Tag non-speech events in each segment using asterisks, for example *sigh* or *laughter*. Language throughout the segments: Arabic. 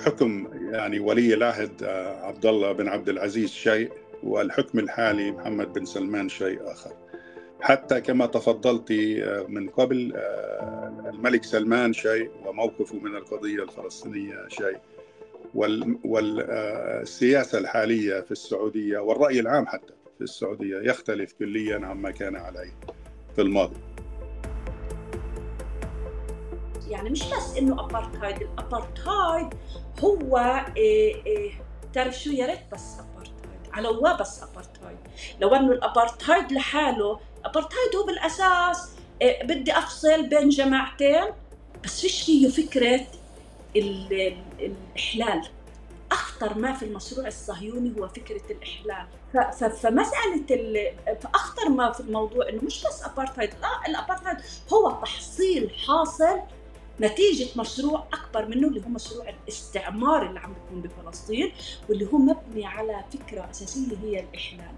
حكم يعني ولي العهد عبد الله بن عبد العزيز شيء والحكم الحالي محمد بن سلمان شيء آخر. حتى كما تفضلت من قبل الملك سلمان شيء وموقفه من القضية الفلسطينية شيء. والسياسة الحالية في السعودية والرأي العام حتى في السعودية يختلف كليا عما كان عليه في الماضي. يعني مش بس إنه apartheid ال apartheid هو إيه إيه تعرف شو؟ يا ريت بس ابارتهايد على بس ابارتهايد لو إنه الابارتهايد لحاله ابارتهايد هو بالأساس إيه بدي أفصل بين جماعتين بس فيش فيه فكرة الإحلال. أخطر ما في المشروع الصهيوني هو فكرة الإحلال. فمسألة فأخطر ما في الموضوع إنه مش بس ابارتهايد لا الابارتهايد هو تحصيل حاصل نتيجة مشروع أكبر منه اللي هو مشروع الاستعمار اللي عم بيكون بفلسطين واللي هو مبني على فكرة أساسية هي الإحلال.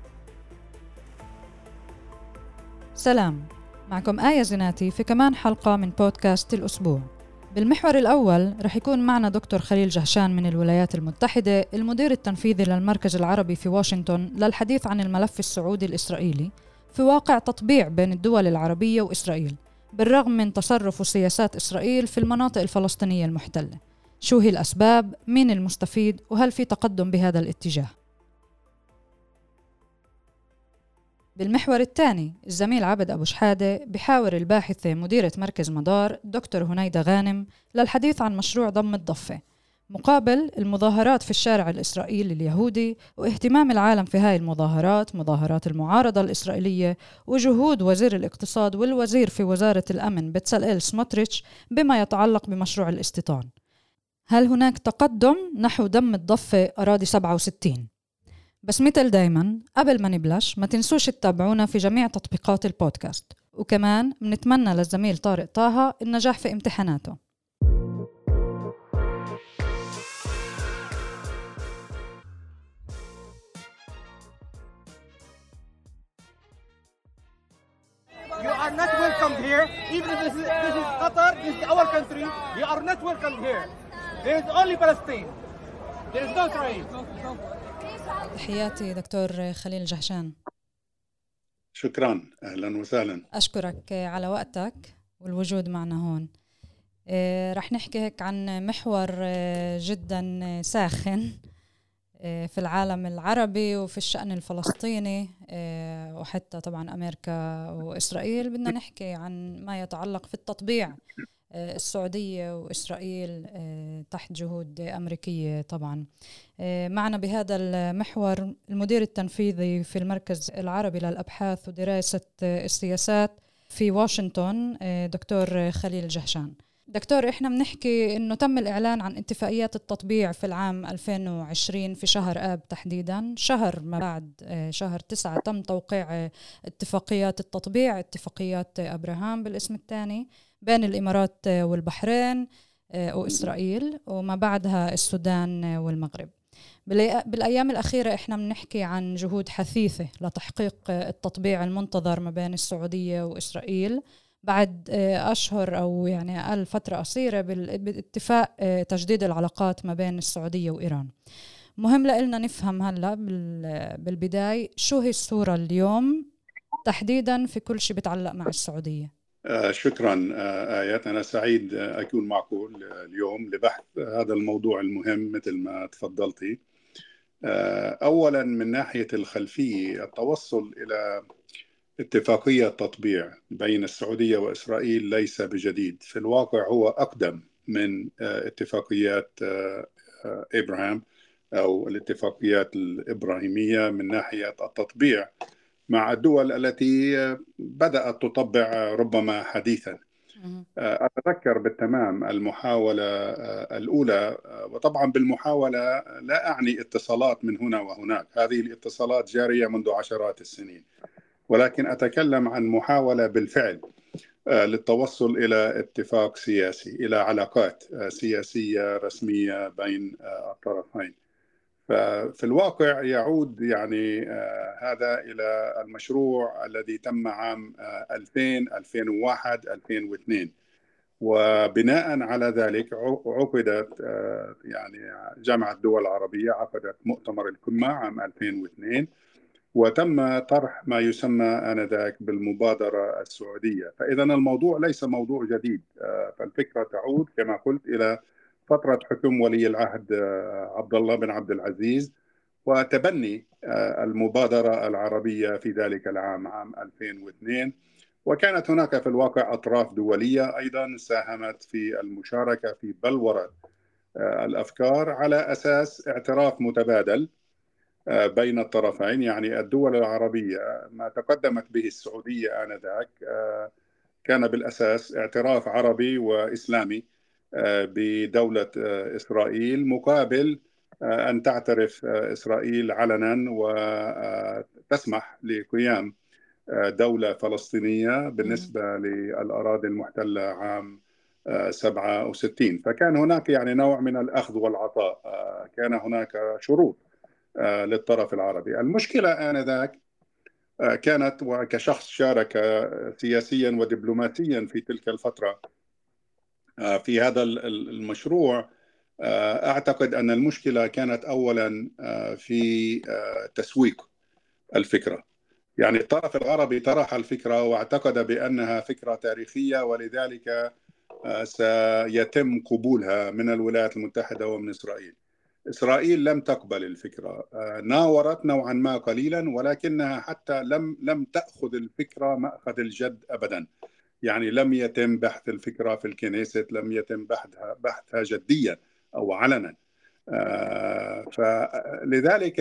سلام. معكم آية زناتي في كمان حلقة من بودكاست الأسبوع. بالمحور الأول رح يكون معنا دكتور خليل جهشان من الولايات المتحدة المدير التنفيذي للمركز العربي في واشنطن للحديث عن الملف السعودي الإسرائيلي في واقع تطبيع بين الدول العربية وإسرائيل. بالرغم من تصرف وسياسات إسرائيل في المناطق الفلسطينية المحتلة شو هي الأسباب؟ مين المستفيد؟ وهل في تقدم بهذا الاتجاه؟ بالمحور الثاني الزميل عبد أبو شحادة بحاور الباحثة مديرة مركز مدار دكتور هنيدة غانم للحديث عن مشروع ضم الضفة مقابل المظاهرات في الشارع الإسرائيلي اليهودي واهتمام العالم في هاي المظاهرات مظاهرات المعارضة الإسرائيلية وجهود وزير الاقتصاد والوزير في وزارة الأمن بتسلئيل سموتريتش بما يتعلق بمشروع الاستيطان. هل هناك تقدم نحو دم الضفة أراضي 67 بس مثل دايما قبل ما نبلش ما تنسوش تتابعونا في جميع تطبيقات البودكاست. وكمان بنتمنى للزميل طارق طه النجاح في امتحاناته. Are not welcome here. Even if this is, this is Qatar, this is our country, you are not welcome here. There is only Palestine. There is no Israel. تحياتي دكتور خليل جهشان شكرا أهلا وسهلا اشكرك على وقتك والوجود معنا هون آه، رح نحكي هيك عن محور آه، جدا ساخن آه، في العالم العربي وفي الشأن الفلسطيني وحتى طبعا أمريكا وإسرائيل. بدنا نحكي عن ما يتعلق في التطبيع آه، السعودية وإسرائيل آه، تحت جهود أمريكية طبعا. آه، معنا بهذا المحور المدير التنفيذي في المركز العربي للأبحاث ودراسة السياسات في واشنطن دكتور خليل جهشان. دكتور إحنا بنحكي إنه تم الإعلان عن اتفاقيات التطبيع في العام 2020 في شهر آب تحديدا. شهر ما بعد شهر تسعة تم توقيع اتفاقيات التطبيع اتفاقيات أبراهام بالاسم الثاني بين والبحرين آه، وإسرائيل وما بعدها السودان والمغرب. بالأيام الأخيرة إحنا بنحكي عن جهود حثيثة لتحقيق التطبيع المنتظر ما بين السعودية وإسرائيل. بعد آه، أشهر أو يعني أقل فترة قصيرة باتفاق آه، تجديد العلاقات ما بين السعودية وإيران. مهم لنا نفهم هلأ بالبداية شو هي الصورة اليوم تحديدا في كل شيء بتعلق مع السعودية؟ آه، شكرا آه، آيات. أنا سعيد آه، أكون معكم اليوم لبحث هذا الموضوع المهم مثل ما تفضلتي. أولا من ناحية الخلفية التوصل إلى اتفاقية تطبيع بين السعودية وإسرائيل ليس بجديد. في الواقع هو أقدم من اتفاقيات إبراهام أو الاتفاقيات الإبراهيمية من ناحية التطبيع مع الدول التي بدأت تطبع ربما حديثا. أتذكر بالتمام المحاولة الأولى وطبعا بالمحاولة لا أعني اتصالات من هنا وهناك. هذه الاتصالات جارية منذ عشرات السنين. ولكن أتكلم عن محاولة بالفعل للتوصل إلى اتفاق سياسي إلى علاقات سياسية رسمية بين الطرفين. ففي الواقع يعود يعني آه، هذا إلى المشروع الذي تم عام 2000 2001 2002 وبناء على ذلك عقدت يعني جامعة الدول العربية عقدت مؤتمر القمة عام 2002 وتم طرح ما يسمى آنذاك بالمبادرة السعودية. فإذا الموضوع ليس موضوع جديد. فالفكرة تعود كما قلت إلى فترة حكم ولي العهد عبد الله بن عبد العزيز وتبني المبادرة العربية في ذلك العام عام 2002 وكانت هناك في الواقع أطراف دولية أيضا ساهمت في المشاركة في بلورة الأفكار على أساس اعتراف متبادل. بين الطرفين يعني الدول العربية ما تقدمت به السعودية آنذاك كان بالأساس اعتراف عربي وإسلامي بدولة إسرائيل مقابل أن تعترف إسرائيل علنا وتسمح لقيام دولة فلسطينية بالنسبة للأراضي المحتلة عام 67 فكان هناك يعني نوع من الأخذ والعطاء كان هناك شروط. للطرف العربي. المشكلة آنذاك كانت وكشخص شارك سياسيا ودبلوماسيا في تلك الفترة في هذا المشروع أعتقد أن المشكلة كانت أولا في تسويق الفكرة. يعني الطرف العربي طرح الفكرة واعتقد بأنها فكرة تاريخية ولذلك سيتم قبولها من الولايات المتحدة ومن إسرائيل. إسرائيل لم تقبل الفكرة. ناورت نوعا ما قليلا ولكنها حتى لم لم تأخذ الفكرة مأخذ الجد أبدا. يعني لم يتم بحث الفكرة في الكنيست لم يتم بحثها بحثها جديا أو علنا. فلذلك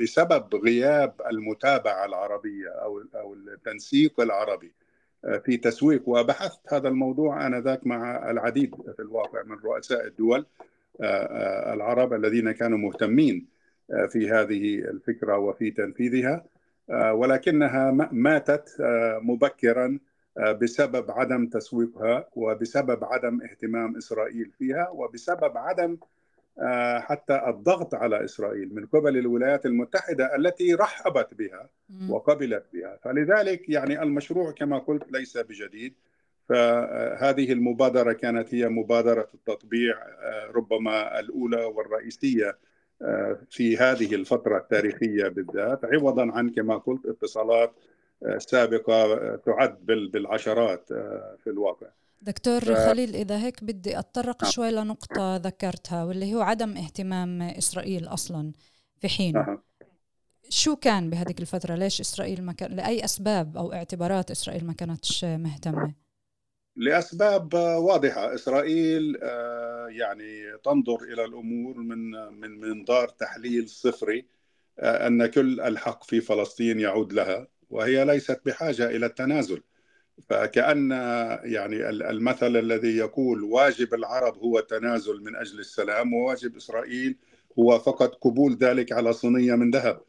بسبب غياب المتابعة العربية أو أو التنسيق العربي في تسويق وبحثت هذا الموضوع آنذاك مع العديد في الواقع من رؤساء الدول العرب الذين كانوا مهتمين في هذه الفكرة وفي تنفيذها ولكنها ماتت مبكرا بسبب عدم تسويقها وبسبب عدم اهتمام إسرائيل فيها وبسبب عدم حتى الضغط على إسرائيل من قبل الولايات المتحدة التي رحبت بها وقبلت بها. فلذلك يعني المشروع كما قلت ليس بجديد. فهذه المبادرة كانت هي مبادرة التطبيع ربما الأولى والرئيسية في هذه الفترة التاريخية بالذات عوضا عن كما قلت اتصالات سابقة تعد بالعشرات في الواقع دكتور ف... خليل إذا هيك بدي أتطرق نعم. شوي لنقطة ذكرتها واللي هو عدم اهتمام إسرائيل أصلا في حين أه. شو كان بهذيك الفترة ليش إسرائيل ما كان لأي أسباب أو اعتبارات إسرائيل ما كانتش مهتمة لأسباب واضحة. إسرائيل يعني تنظر إلى الأمور من من منظار تحليل صفري أن كل الحق في فلسطين يعود لها وهي ليست بحاجة إلى التنازل. فكأن يعني المثل الذي يقول واجب العرب هو التنازل من أجل السلام وواجب إسرائيل هو فقط قبول ذلك على صينية من ذهب.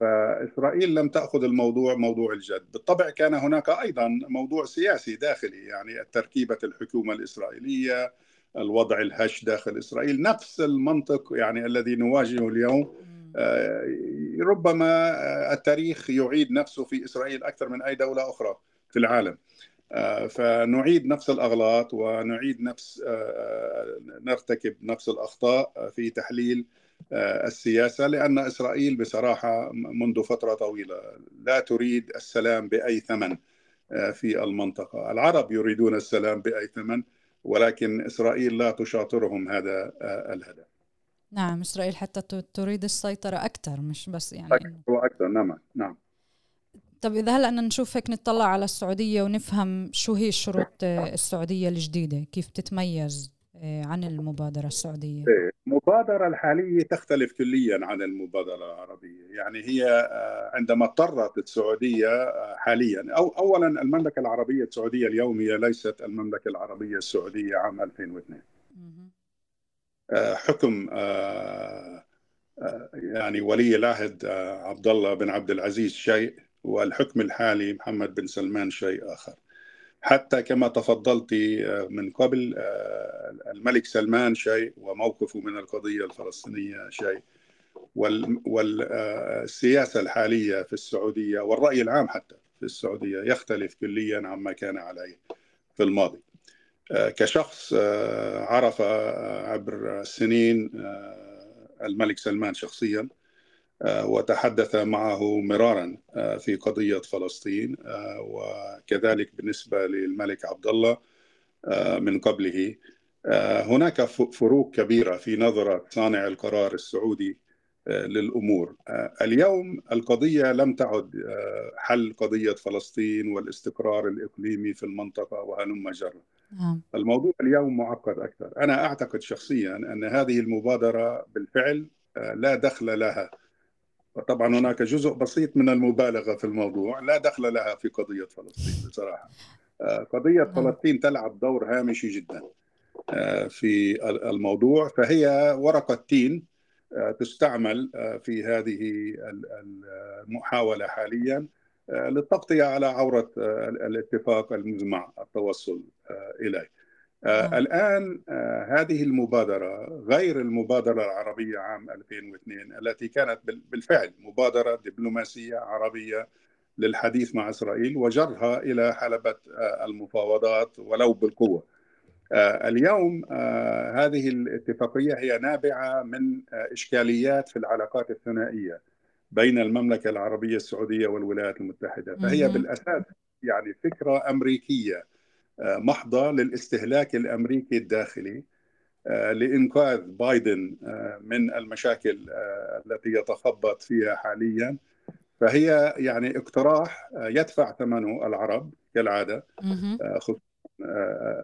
فإسرائيل لم تأخذ الموضوع موضوع الجد. بالطبع كان هناك أيضا موضوع سياسي داخلي يعني تركيبة الحكومة الإسرائيلية الوضع الهش داخل إسرائيل نفس المنطق يعني الذي نواجهه اليوم. ربما التاريخ يعيد نفسه في إسرائيل أكثر من أي دولة أخرى في العالم. فنعيد نفس الأغلاط ونعيد نفس نرتكب نفس الأخطاء في تحليل السياسة لأن إسرائيل بصراحة منذ فترة طويلة لا تريد السلام بأي ثمن في المنطقة، العرب يريدون السلام بأي ثمن ولكن إسرائيل لا تشاطرهم هذا الهدف. نعم إسرائيل حتى تريد السيطرة أكثر مش بس يعني أكثر وأكثر نعم نعم. طب إذا هلأ بدنا نشوف هيك نطلع على السعودية ونفهم شو هي الشروط السعودية الجديدة كيف تتميز؟ عن المبادرة السعودية؟ المبادرة الحالية تختلف كليا عن المبادرة العربية. يعني هي عندما اضطرت السعودية حاليا أو أولا المملكة العربية السعودية اليوم هي ليست المملكة العربية السعودية عام 2002 حكم يعني ولي العهد عبد الله بن عبد العزيز شيء والحكم الحالي محمد بن سلمان شيء آخر. حتى كما تفضلت من قبل الملك سلمان شيء وموقفه من القضية الفلسطينية شيء. والسياسة الحالية في السعودية والرأي العام حتى في السعودية يختلف كليا عما كان عليه في الماضي. كشخص عرف عبر السنين الملك سلمان شخصيا وتحدث معه مرارا في قضية فلسطين وكذلك بالنسبة للملك عبد الله من قبله. هناك فروق كبيرة في نظره صانع القرار السعودي للأمور. اليوم القضية لم تعد حل قضية فلسطين والاستقرار الإقليمي في المنطقة وهلم جرا نعم. الموضوع اليوم معقد أكثر. أنا أعتقد شخصيا أن هذه المبادرة بالفعل لا دخل لها. طبعا هناك جزء بسيط من المبالغة في الموضوع لا دخل لها في قضية فلسطين بصراحة قضية نعم. فلسطين تلعب دور هامشي جدا في الموضوع فهي ورقه تين تستعمل في هذه المحاولة حاليا للتغطية على عورة الاتفاق المزمع التوصل إليه. آه. الآن هذه المبادرة غير المبادرة العربية عام 2002 التي كانت بالفعل مبادرة دبلوماسية عربية للحديث مع إسرائيل وجرها إلى حلبة المفاوضات ولو بالقوة. اليوم هذه الاتفاقية هي نابعة من إشكاليات في العلاقات الثنائية بين المملكة العربية السعودية والولايات المتحدة فهي بالأساس يعني فكرة أمريكية محضة للاستهلاك الأمريكي الداخلي لإنقاذ بايدن من المشاكل التي يتخبط فيها حاليا. فهي يعني اقتراح يدفع ثمنه العرب كالعادة خصوصا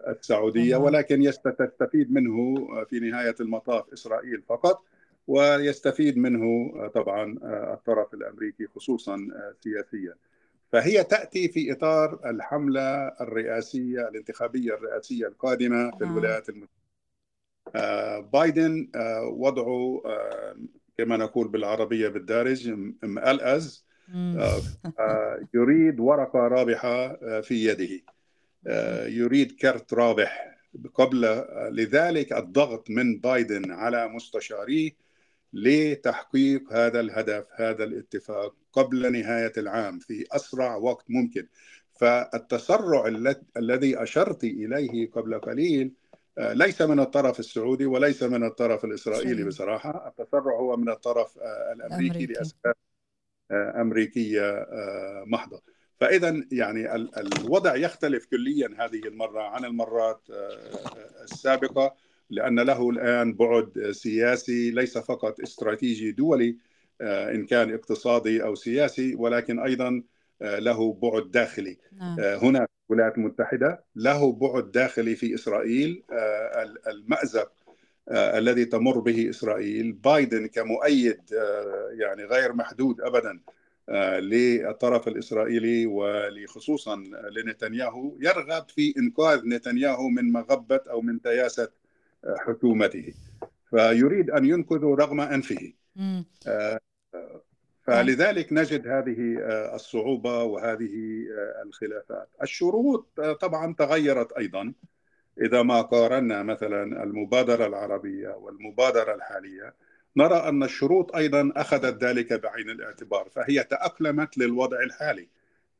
السعودية ولكن يستفيد منه في نهاية المطاف إسرائيل فقط ويستفيد منه طبعا الطرف الأمريكي خصوصا سياسيا. فهي تأتي في إطار الحملة الرئاسية الانتخابية الرئاسية القادمة في الولايات المتحدة. بايدن وضعه كما نقول بالعربية بالدارج مألأز *laughs* يريد ورقة رابحة في يده. يريد كرت رابح قبل لذلك الضغط من بايدن على مستشاريه لتحقيق هذا الهدف هذا الاتفاق قبل نهاية العام في أسرع وقت ممكن. فالتسرع الذي أشرت إليه قبل قليل ليس من الطرف السعودي وليس من الطرف الإسرائيلي بصراحة. التسرع هو من الطرف الأمريكي لأسباب أمريكية محضة. فاذا يعني الوضع يختلف كليا هذه المرة عن المرات السابقة. لأن له الآن بعد سياسي ليس فقط استراتيجي دولي إن كان اقتصادي أو سياسي ولكن أيضا له بعد داخلي. هنا في الولايات المتحده له بعد داخلي في إسرائيل المأزق الذي تمر به إسرائيل. بايدن كمؤيد يعني غير محدود ابدا للطرف الإسرائيلي ولخصوصا لنتنياهو. يرغب في إنقاذ نتنياهو من مغبة أو من تياسة حكومته فيريد أن ينقذه رغم أنفه. فلذلك نجد هذه الصعوبة وهذه الخلافات. الشروط طبعا تغيرت أيضا. إذا ما قارنا مثلا المبادرة العربية والمبادرة الحالية نرى أن الشروط أيضا أخذت ذلك بعين الاعتبار فهي تأقلمت للوضع الحالي.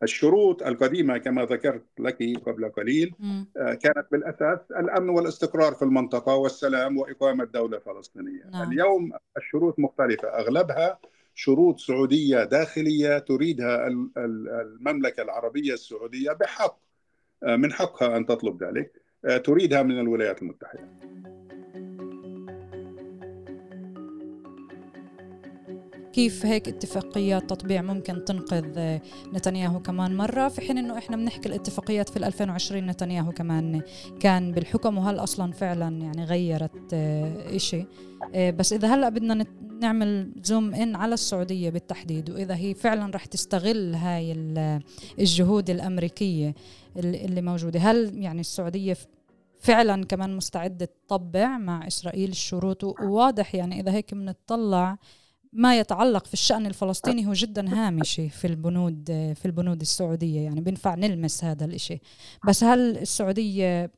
الشروط القديمة كما ذكرت لك قبل قليل كانت بالأساس الأمن والاستقرار في المنطقة والسلام وإقامة دولة فلسطينية. نعم. اليوم الشروط مختلفة. أغلبها شروط سعودية داخلية تريدها المملكة العربية السعودية بحق من حقها أن تطلب ذلك تريدها من الولايات المتحدة. كيف هيك اتفاقيات تطبيع ممكن تنقذ نتنياهو كمان مرة في حين إنه إحنا بنحكي الاتفاقيات في 2020 نتنياهو كمان كان بالحكم وهل أصلا فعلا يعني غيرت إشي. بس إذا هلأ بدنا نعمل زوم إن على السعودية بالتحديد وإذا هي فعلا رح تستغل هاي الجهود الأمريكية اللي موجودة هل يعني السعودية فعلا كمان مستعدة تطبع مع إسرائيل الشروط؟ وواضح يعني إذا هيك بنطلع ما يتعلق في الشأن الفلسطيني هو جدا هامشي في البنود في البنود السعودية. يعني بينفع نلمس هذا الإشي. بس هل السعودية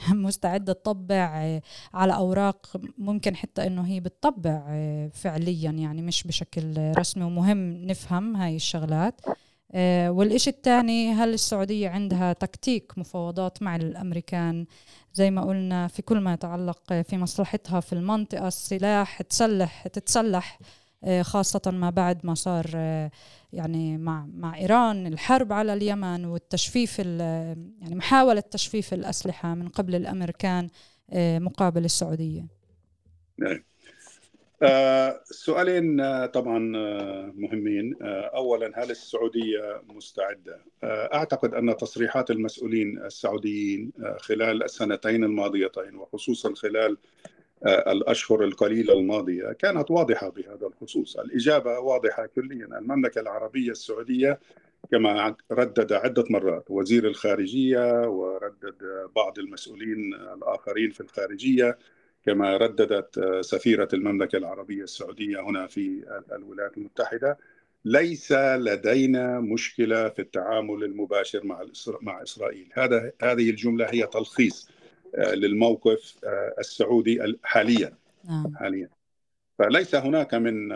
*laughs* مستعدة تطبع على أوراق ممكن حتى إنه هي بتطبع فعليا؟ يعني مش بشكل رسمي ومهم نفهم هاي الشغلات. آه، والإشي الثاني هل السعودية عندها تكتيك مفاوضات مع الأمريكان؟ زي ما قلنا في كل ما يتعلق في مصلحتها في المنطقة السلاح تسلح تتسلح. خاصة ما بعد ما صار آه، يعني مع مع إيران الحرب على اليمن والتجفيف يعني محاولة تجفيف الأسلحة من قبل الأمريكان مقابل السعودية. نعم. آه سؤالين آه طبعا آه مهمين آه اولا هل السعودية مستعدة؟ آه أعتقد أن تصريحات المسؤولين السعوديين آه خلال السنتين الماضيتين وخصوصا خلال آه الأشهر القليلة الماضية كانت واضحة بهذا الخصوص، الإجابة واضحة كليا، المملكة العربية السعودية كما ردد عدة مرات وزير الخارجية وردد بعض المسؤولين الآخرين في الخارجية كما رددت سفيرة المملكة العربية السعودية هنا في الولايات المتحدة. ليس لدينا مشكلة في التعامل المباشر مع مع إسرائيل. هذا هذه الجملة هي تلخيص. للموقف آه، السعودي حاليا. نعم. حاليا. فليس هناك من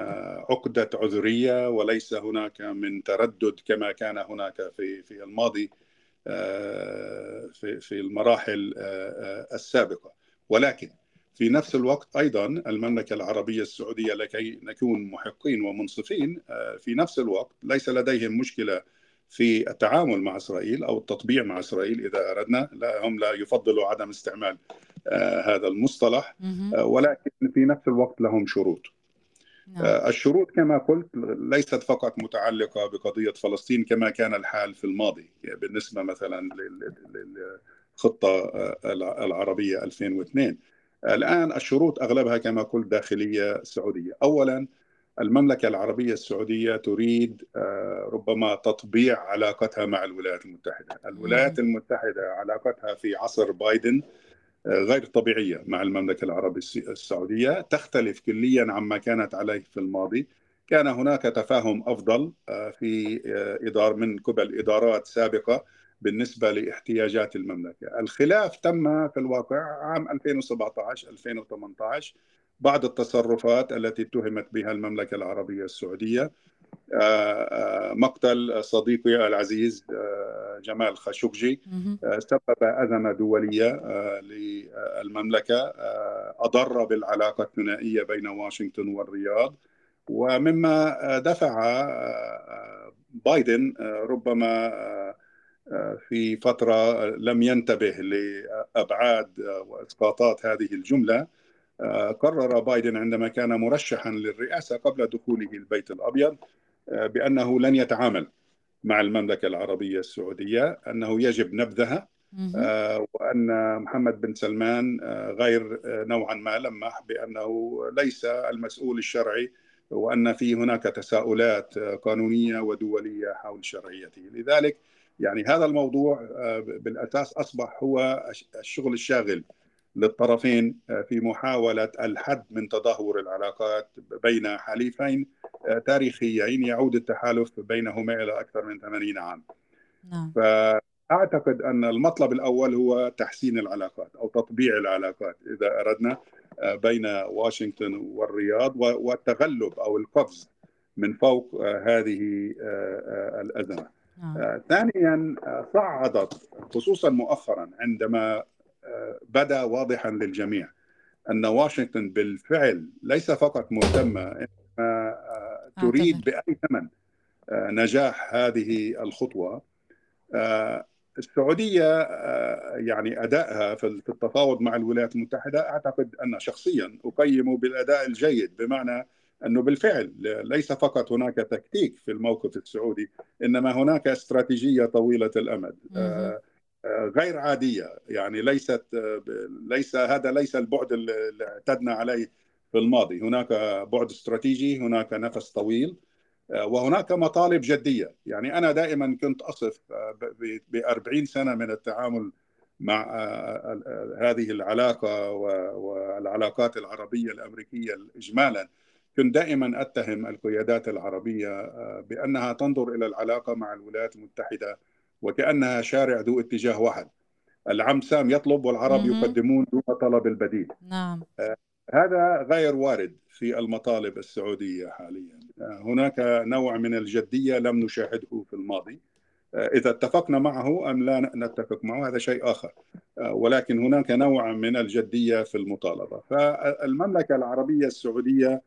عقدة عذرية وليس هناك من تردد كما كان هناك في في الماضي في في المراحل السابقة. ولكن في نفس الوقت أيضا المملكة العربية السعودية لكي نكون محقين ومنصفين آه، في نفس الوقت ليس لديهم مشكلة في التعامل مع إسرائيل أو التطبيع مع إسرائيل إذا أردنا. لا هم لا يفضلوا عدم استعمال آه، هذا المصطلح آه، ولكن في نفس الوقت لهم شروط. نعم. الشروط كما قلت ليست فقط متعلقة بقضية فلسطين كما كان الحال في الماضي بالنسبة مثلا للخطة العربية 2002 الآن الشروط أغلبها كما قلت داخلية سعودية. أولا المملكة العربية السعودية تريد آه، ربما تطبيع علاقتها مع الولايات المتحدة. الولايات المتحدة علاقتها في عصر بايدن آه، غير طبيعية مع المملكة العربية السعودية. تختلف كليا عما كانت عليه في الماضي. كان هناك تفاهم أفضل آه، في إدار من قبل إدارات سابقة بالنسبة لاحتياجات المملكة. الخلاف تم في الواقع عام 2017-2018 بعض التصرفات التي اتهمت بها المملكة العربية السعودية. آه، آه، مقتل صديقي العزيز آه، جمال خاشقجي سبب أزمة دولية للمملكة أضر بالعلاقة الثنائية بين واشنطن والرياض. ومما دفع بايدن ربما في فترة لم ينتبه لأبعاد وإسقاطات هذه الجملة. قرر بايدن عندما كان مرشحا للرئاسة قبل دخوله البيت الأبيض بأنه لن يتعامل مع المملكة العربية السعودية أنه يجب نبذها وأن محمد بن سلمان غير نوعا ما لمح بأنه ليس المسؤول الشرعي وأن في هناك تساؤلات قانونية ودولية حول شرعيته. لذلك يعني هذا الموضوع آه، بالأساس أصبح هو الشغل الشاغل للطرفين آه، في محاولة الحد من تدهور العلاقات بين حليفين آه، تاريخيين يعود التحالف بينهما إلى أكثر من 80 عام. نعم. فأعتقد أن المطلب الأول هو تحسين العلاقات أو تطبيع العلاقات إذا أردنا بين واشنطن والرياض والتغلب أو القفز من فوق هذه الأزمة. نعم. آه، ثانيا آه، صعدت خصوصا مؤخرا عندما آه، بدا واضحا للجميع أن واشنطن بالفعل ليس فقط مهتمة إنما تريد بأي ثمن نجاح هذه الخطوة. السعودية يعني أدائها في التفاوض مع الولايات المتحدة أعتقد أن شخصيا اقيمه بالأداء الجيد بمعنى أنه بالفعل ليس فقط هناك تكتيك في الموقف السعودي إنما هناك استراتيجية طويلة الأمد. آه، آه، غير عادية. يعني ليست ليس هذا ليس البعد اللي اعتدنا عليه في الماضي. هناك بعد استراتيجي هناك نفس طويل وهناك مطالب جدية. يعني أنا دائما كنت أصف ب 40 سنة من التعامل مع هذه العلاقة والعلاقات العربية الأمريكية اجمالا. كنت دائما أتهم القيادات العربية بأنها تنظر إلى العلاقة مع الولايات المتحدة وكانها شارع ذو اتجاه واحد. العم سام يطلب والعرب يقدمون دون طلب البديل. نعم. آه، هذا غير وارد في المطالب السعودية حاليا. آه، هناك نوع من الجدية لم نشاهده في الماضي. الماضي إذا اتفقنا معه أم لا نتفق معه هذا شيء آخر. ولكن هناك نوع من الجدية في المطالبة. فالمملكة العربية السعودية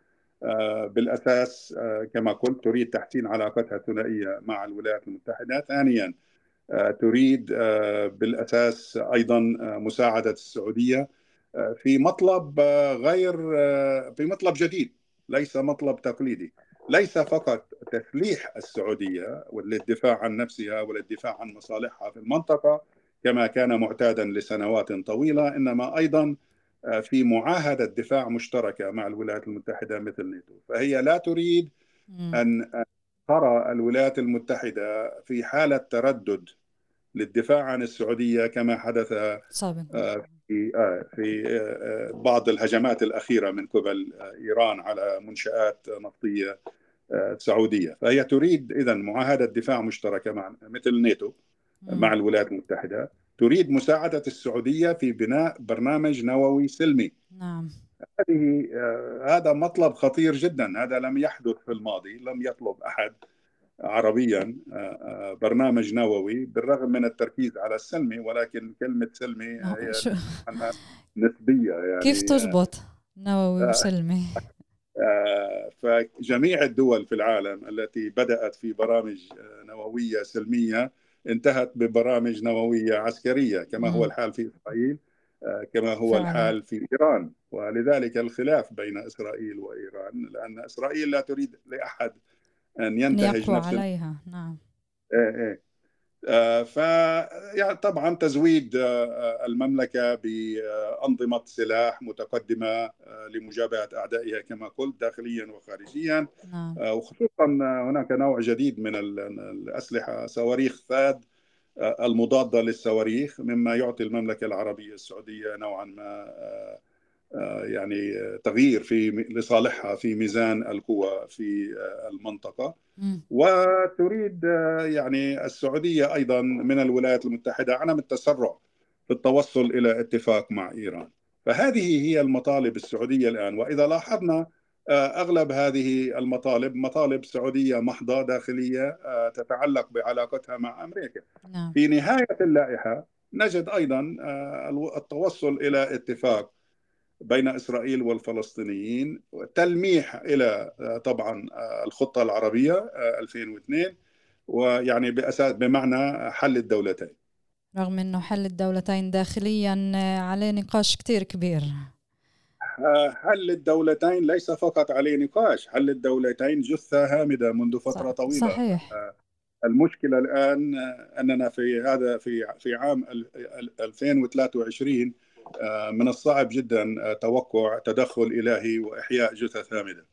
بالأساس كما قلت تريد تحسين علاقتها الثنائية مع الولايات المتحدة. ثانيا تريد بالأساس أيضا مساعدة السعودية في مطلب غير في مطلب جديد ليس مطلب تقليدي ليس فقط تسليح السعودية للدفاع عن نفسها وللدفاع عن مصالحها في المنطقة كما كان معتادا لسنوات طويلة إنما أيضا في معاهدة دفاع مشتركة مع الولايات المتحدة مثل نيتو فهي لا تريد أن ترى الولايات المتحدة في حالة تردد للدفاع عن السعودية كما حدث سابقا في في بعض الهجمات الأخيرة من قبل إيران على منشآت نفطية سعودية، فهي تريد إذا معاهدة دفاع مشتركة مع مثل ناتو مع الولايات المتحدة، تريد مساعدة السعودية في بناء برنامج نووي سلمي. نعم. هذه هذا مطلب خطير جدا، هذا لم يحدث في الماضي، لم يطلب أحد عربيا برنامج نووي بالرغم من التركيز على السلمي ولكن كلمة سلمي هي نسبية يعني. كيف تزبط نووي وسلمي؟ فجميع الدول في العالم التي بدأت في برامج نووية سلمية انتهت ببرامج نووية عسكرية كما هو الحال في إسرائيل. كما هو فعلا. الحال في إيران. ولذلك الخلاف بين إسرائيل وإيران لأن إسرائيل لا تريد لأحد أن ينتهج نفس عليها. نعم. إيه إيه. آه ف يعني طبعا تزويد آه المملكة بأنظمة سلاح متقدمة آه لمجابهة أعدائها كما قلت داخليا وخارجيا. نعم. وخصوصا هناك نوع جديد من الأسلحة صواريخ ثاد المضادة للصواريخ مما يعطي المملكة العربية السعودية نوعا ما يعني تغيير في لصالحها في ميزان القوى في المنطقة. وتريد يعني السعودية أيضا من الولايات المتحدة عدم التسرع في التوصل إلى اتفاق مع إيران. فهذه هي المطالب السعودية الآن. وإذا لاحظنا أغلب هذه المطالب مطالب سعودية محضة داخلية تتعلق بعلاقتها مع أمريكا. نعم. في نهاية اللائحة نجد أيضا التوصل إلى اتفاق بين إسرائيل والفلسطينيين تلميح إلى طبعا الخطة العربية 2002 ويعني بأساس بمعنى حل الدولتين. رغم إنه حل الدولتين داخليا عليه نقاش كثير كبير. حل الدولتين ليس فقط عليه نقاش حل الدولتين جثة هامدة منذ فترة طويلة؟ صحيح. المشكلة الآن أننا في هذا في في عام 2023 من الصعب جدا توقع تدخل إلهي وإحياء جثث هامدة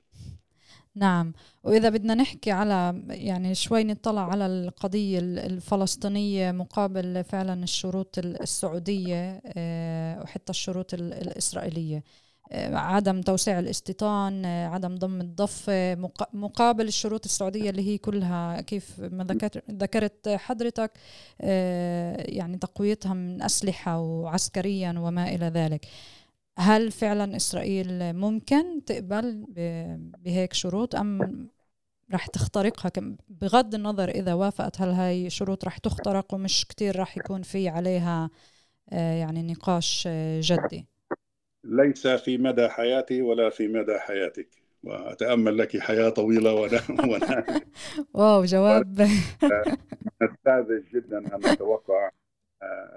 نعم. وإذا بدنا نحكي على يعني شوي نطلع على القضية الفلسطينية مقابل فعلا الشروط السعودية وحتى الشروط الإسرائيلية. عدم توسيع الاستيطان عدم ضم الضفة مقابل الشروط السعودية اللي هي كلها كيف ما ذكرت حضرتك يعني تقويتها من أسلحة وعسكريا وما إلى ذلك. هل فعلا إسرائيل ممكن تقبل بهيك شروط أم رح تخترقها؟ بغض النظر إذا وافقت هل هاي شروط رح تخترق ومش كتير رح يكون في عليها يعني نقاش جدي؟ ليس في مدى حياتي ولا في مدى حياتك. وأتأمل لك حياة طويلة وأنا وأنا *laughs* واو جواب. *laughs* نستاذج جدا أن نتوقع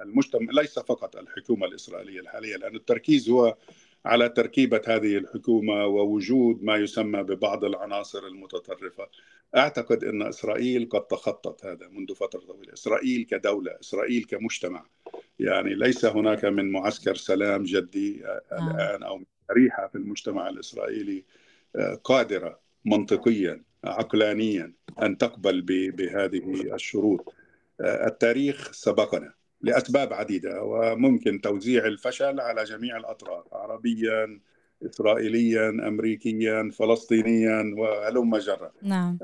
المجتمع ليس فقط الحكومة الإسرائيلية الحالية لأن التركيز هو على تركيبة هذه الحكومة ووجود ما يسمى ببعض العناصر المتطرفة. أعتقد أن إسرائيل قد تخطت هذا منذ فترة طويلة. إسرائيل كدولة إسرائيل كمجتمع. يعني ليس هناك من معسكر سلام جدي الآن أو ريحة في المجتمع الإسرائيلي قادرة منطقيا عقلانيا أن تقبل بهذه الشروط. التاريخ سبقنا. لأسباب عديدة وممكن توزيع الفشل على جميع الأطراف عربيا اسرائيليا امريكيا فلسطينيا وهلم جرا نعم.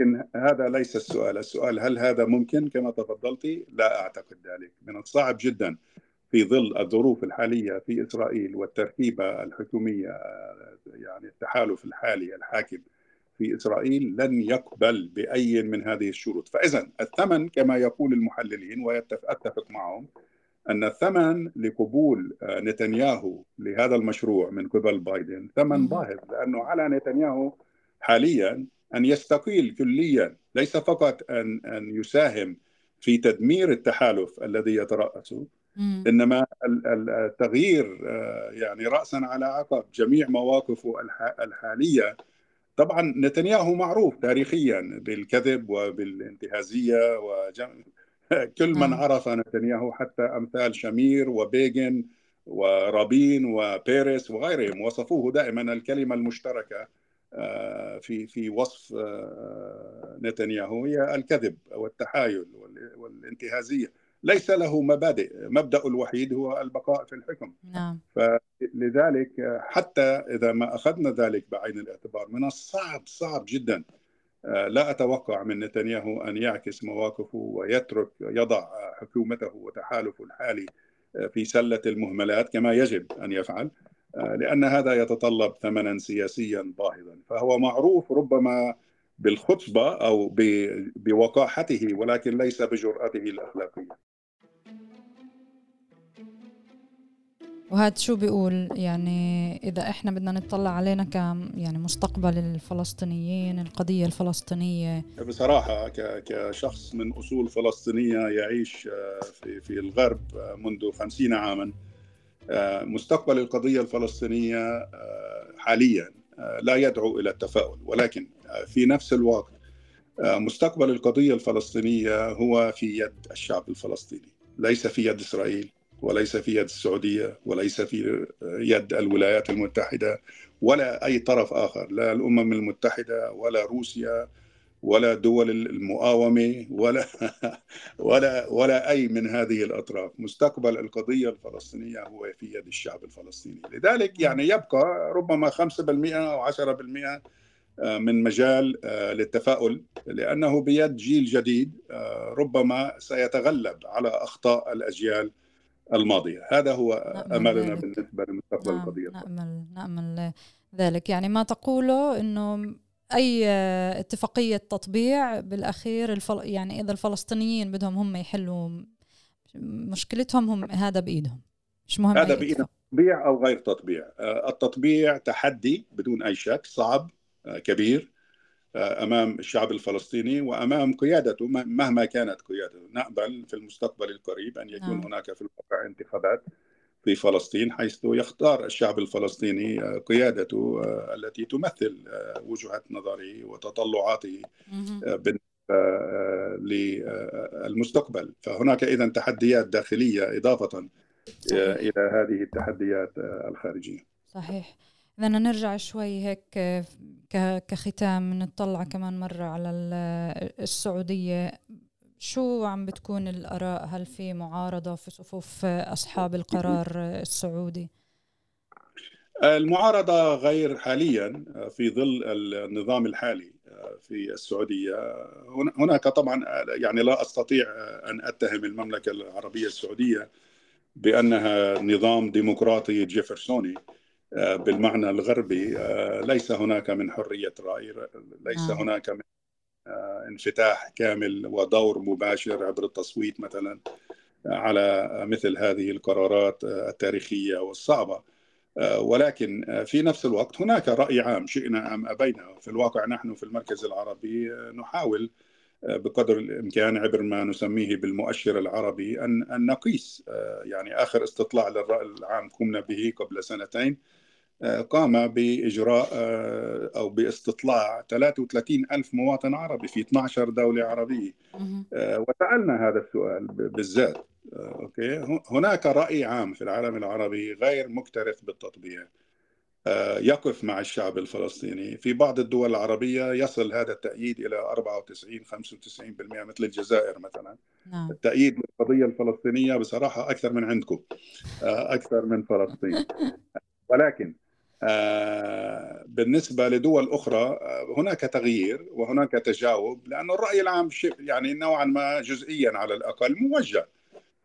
لكن هذا ليس السؤال. السؤال هل هذا ممكن؟ كما تفضلتي لا أعتقد ذلك. من الصعب جدا في ظل الظروف الحالية في إسرائيل والتركيبة الحكومية يعني التحالف الحالي الحاكم في إسرائيل لن يقبل بأي من هذه الشروط، فاذا الثمن كما يقول المحللين واتفق معهم أن الثمن لقبول نتنياهو لهذا المشروع من قبل بايدن ثمن باهظ لأنه على نتنياهو حاليا أن يستقيل كليا ليس فقط ان أن يساهم في تدمير التحالف الذي يترأسه إنما التغيير يعني راسا على عقب جميع مواقفه الحالية طبعا نتنياهو معروف تاريخيا بالكذب وبالانتهازية وجم... *laughs* كل من عرف نتنياهو حتى أمثال شمير وبيجن ورابين وبيريس وغيرهم وصفوه دائما الكلمة المشتركة في في وصف نتنياهو هي الكذب والتحايل والانتهازية. ليس له مبادئ. مبدأ الوحيد هو البقاء في الحكم. نعم. فلذلك حتى إذا ما أخذنا ذلك بعين الاعتبار من الصعب صعب جدا. لا أتوقع من نتنياهو أن يعكس مواقفه ويترك يضع حكومته وتحالفه الحالي في سلة المهملات كما يجب أن يفعل. لأن هذا يتطلب ثمنا سياسيا باهظا. فهو معروف ربما بالخطبة أو بوقاحته ولكن ليس بجرأته الأخلاقية. وهذا شو بيقول؟ يعني إذا إحنا بدنا نطلع علينا ك يعني مستقبل الفلسطينيين القضية الفلسطينية. بصراحة كشخص من أصول فلسطينية يعيش في, في الغرب منذ خمسين عاما مستقبل القضية الفلسطينية حاليا لا يدعو إلى التفاؤل. ولكن في نفس الوقت مستقبل القضية الفلسطينية هو في يد الشعب الفلسطيني ليس في يد إسرائيل. وليس في يد السعودية وليس في يد الولايات المتحدة ولا أي طرف آخر لا الأمم المتحدة ولا روسيا ولا دول المقاومة ولا *laughs* ولا ولا أي من هذه الأطراف. مستقبل القضية الفلسطينية هو في يد الشعب الفلسطيني. لذلك يعني يبقى ربما 5% أو 10% من مجال للتفاؤل لأنه بيد جيل جديد ربما سيتغلب على أخطاء الأجيال الماضية. هذا هو أملنا بالنسبة لمستقبل نعم القضية. نأمل نأمل ذلك. يعني ما تقوله أنه أي اتفاقية تطبيع بالأخير الفل... يعني إذا الفلسطينيين بدهم هم يحلوا مشكلتهم هم هذا بإيدهم. مش مهم هذا بإيدهم تطبيع أو غير تطبيع. التطبيع تحدي بدون أي شك صعب كبير. أمام الشعب الفلسطيني وأمام قيادته مهما كانت قيادته نقبل في المستقبل القريب أن يكون نعم. هناك في الواقع انتخابات في فلسطين حيث يختار الشعب الفلسطيني قيادته التي تمثل وجهة نظره وتطلعاته. بالنسبة للمستقبل فهناك اذا تحديات داخلية إضافة صحيح. إلى هذه التحديات الخارجية صحيح إذا نرجع شوي هيك كختام نطلع كمان مرة على ال- السعودية. شو عم بتكون الآراء؟ هل في معارضة في صفوف أصحاب القرار السعودي؟ المعارضة غير حاليا في ظل النظام الحالي في السعودية. هناك طبعا يعني لا أستطيع أن أتهم المملكة العربية السعودية بأنها نظام ديمقراطي جيفرسوني. بالمعنى الغربي ليس هناك من حرية رأي ليس نعم. هناك من انفتاح كامل ودور مباشر عبر التصويت مثلا على مثل هذه القرارات التاريخية والصعبة. ولكن في نفس الوقت هناك رأي عام شئنا أم أبينا. في الواقع نحن في المركز العربي نحاول بقدر الإمكان عبر ما نسميه بالمؤشر العربي أن أن نقيس يعني آخر استطلاع للرأي العام قمنا به قبل سنتين. قام بإجراء أو باستطلاع 33 ألف مواطن عربي في 12 دولة عربية. مهم. وسألنا هذا السؤال بالذات. أوكي. هناك رأي عام في العالم العربي غير مكترث بالتطبيع. يقف مع الشعب الفلسطيني. في بعض الدول العربية يصل هذا التأييد إلى 94 95% مثل الجزائر مثلا. نعم. التأييد للقضية الفلسطينية بصراحة أكثر من عندكم. أكثر من فلسطين. *laughs* ولكن بالنسبة لدول أخرى هناك تغيير وهناك تجاوب لأن الرأي العام يعني نوعا ما جزئيا على الأقل موجه.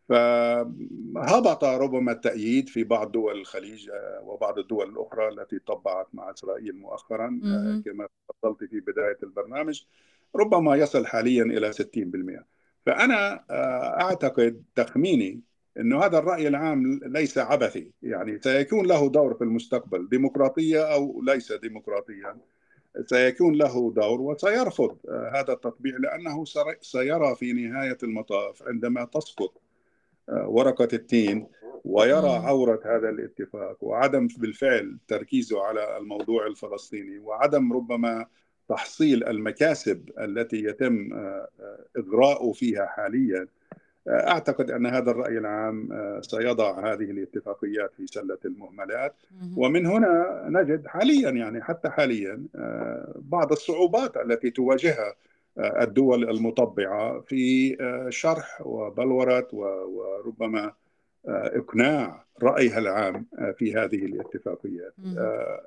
فهبط ربما التأييد في بعض دول الخليج وبعض الدول الأخرى التي طبعت مع إسرائيل مؤخرا كما تفضلت في بداية البرنامج ربما يصل حاليا إلى 60% فأنا أعتقد تخميني إنه هذا الرأي العام ليس عبثي. يعني سيكون له دور في المستقبل ديمقراطية أو ليس ديمقراطيا سيكون له دور وسيرفض هذا التطبيع لأنه سيرى في نهاية المطاف عندما تسقط ورقة التين ويرى عورة هذا الاتفاق وعدم بالفعل تركيزه على الموضوع الفلسطيني وعدم ربما تحصيل المكاسب التي يتم إغراءه فيها حاليا. أعتقد أن هذا الرأي العام سيضع هذه الاتفاقيات في سلة المهملات. ومن هنا نجد حاليا يعني حتى حاليا بعض الصعوبات التي تواجهها الدول المطبعة في شرح وبلورة وربما إقناع رأيها العام في هذه الاتفاقيات.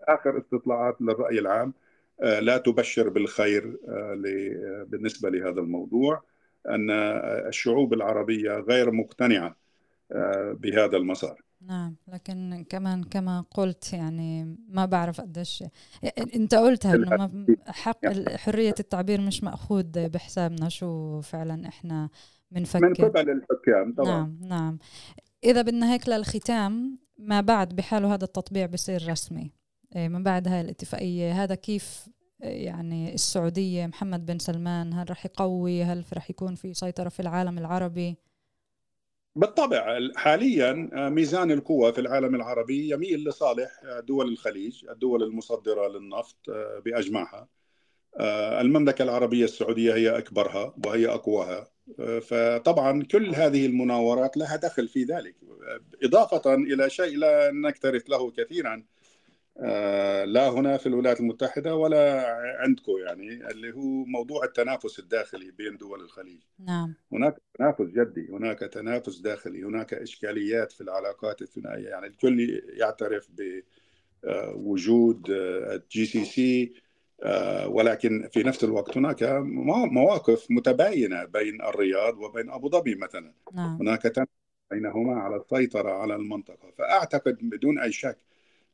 آخر استطلاعات للرأي العام لا تبشر بالخير بالنسبة لهذا الموضوع. أن الشعوب العربية غير مقتنعة بهذا المسار. نعم لكن كمان كما قلت يعني ما بعرف قديش. أنت قلتها إنه حق حرية التعبير مش مأخوذ بحسابنا شو فعلا إحنا بنفكر. من قبل الحكام طبعا. نعم نعم. إذا بدنا هيك للختام ما بعد بحاله هذا التطبيع بصير رسمي. من بعد هاي الاتفاقية هذا كيف يعني السعودية محمد بن سلمان هل رح يقوي؟ هل رح يكون في سيطرة في العالم العربي؟ بالطبع حاليا ميزان القوة في العالم العربي يميل لصالح دول الخليج الدول المصدرة للنفط بأجمعها. المملكة العربية السعودية هي أكبرها وهي أقواها. فطبعا كل هذه المناورات لها دخل في ذلك إضافة إلى شيء لا نكترث له كثيرا لا هنا في الولايات المتحدة ولا عندكم يعني اللي هو موضوع التنافس الداخلي بين دول الخليج. نعم. هناك تنافس جدي هناك تنافس داخلي هناك إشكاليات في العلاقات الثنائية. يعني الكل يعترف بوجود ال GCC ولكن في نفس الوقت هناك مواقف متباينة بين الرياض وبين أبو ظبي مثلا. نعم. هناك تنافس بينهما على السيطرة على المنطقة. فأعتقد بدون أي شك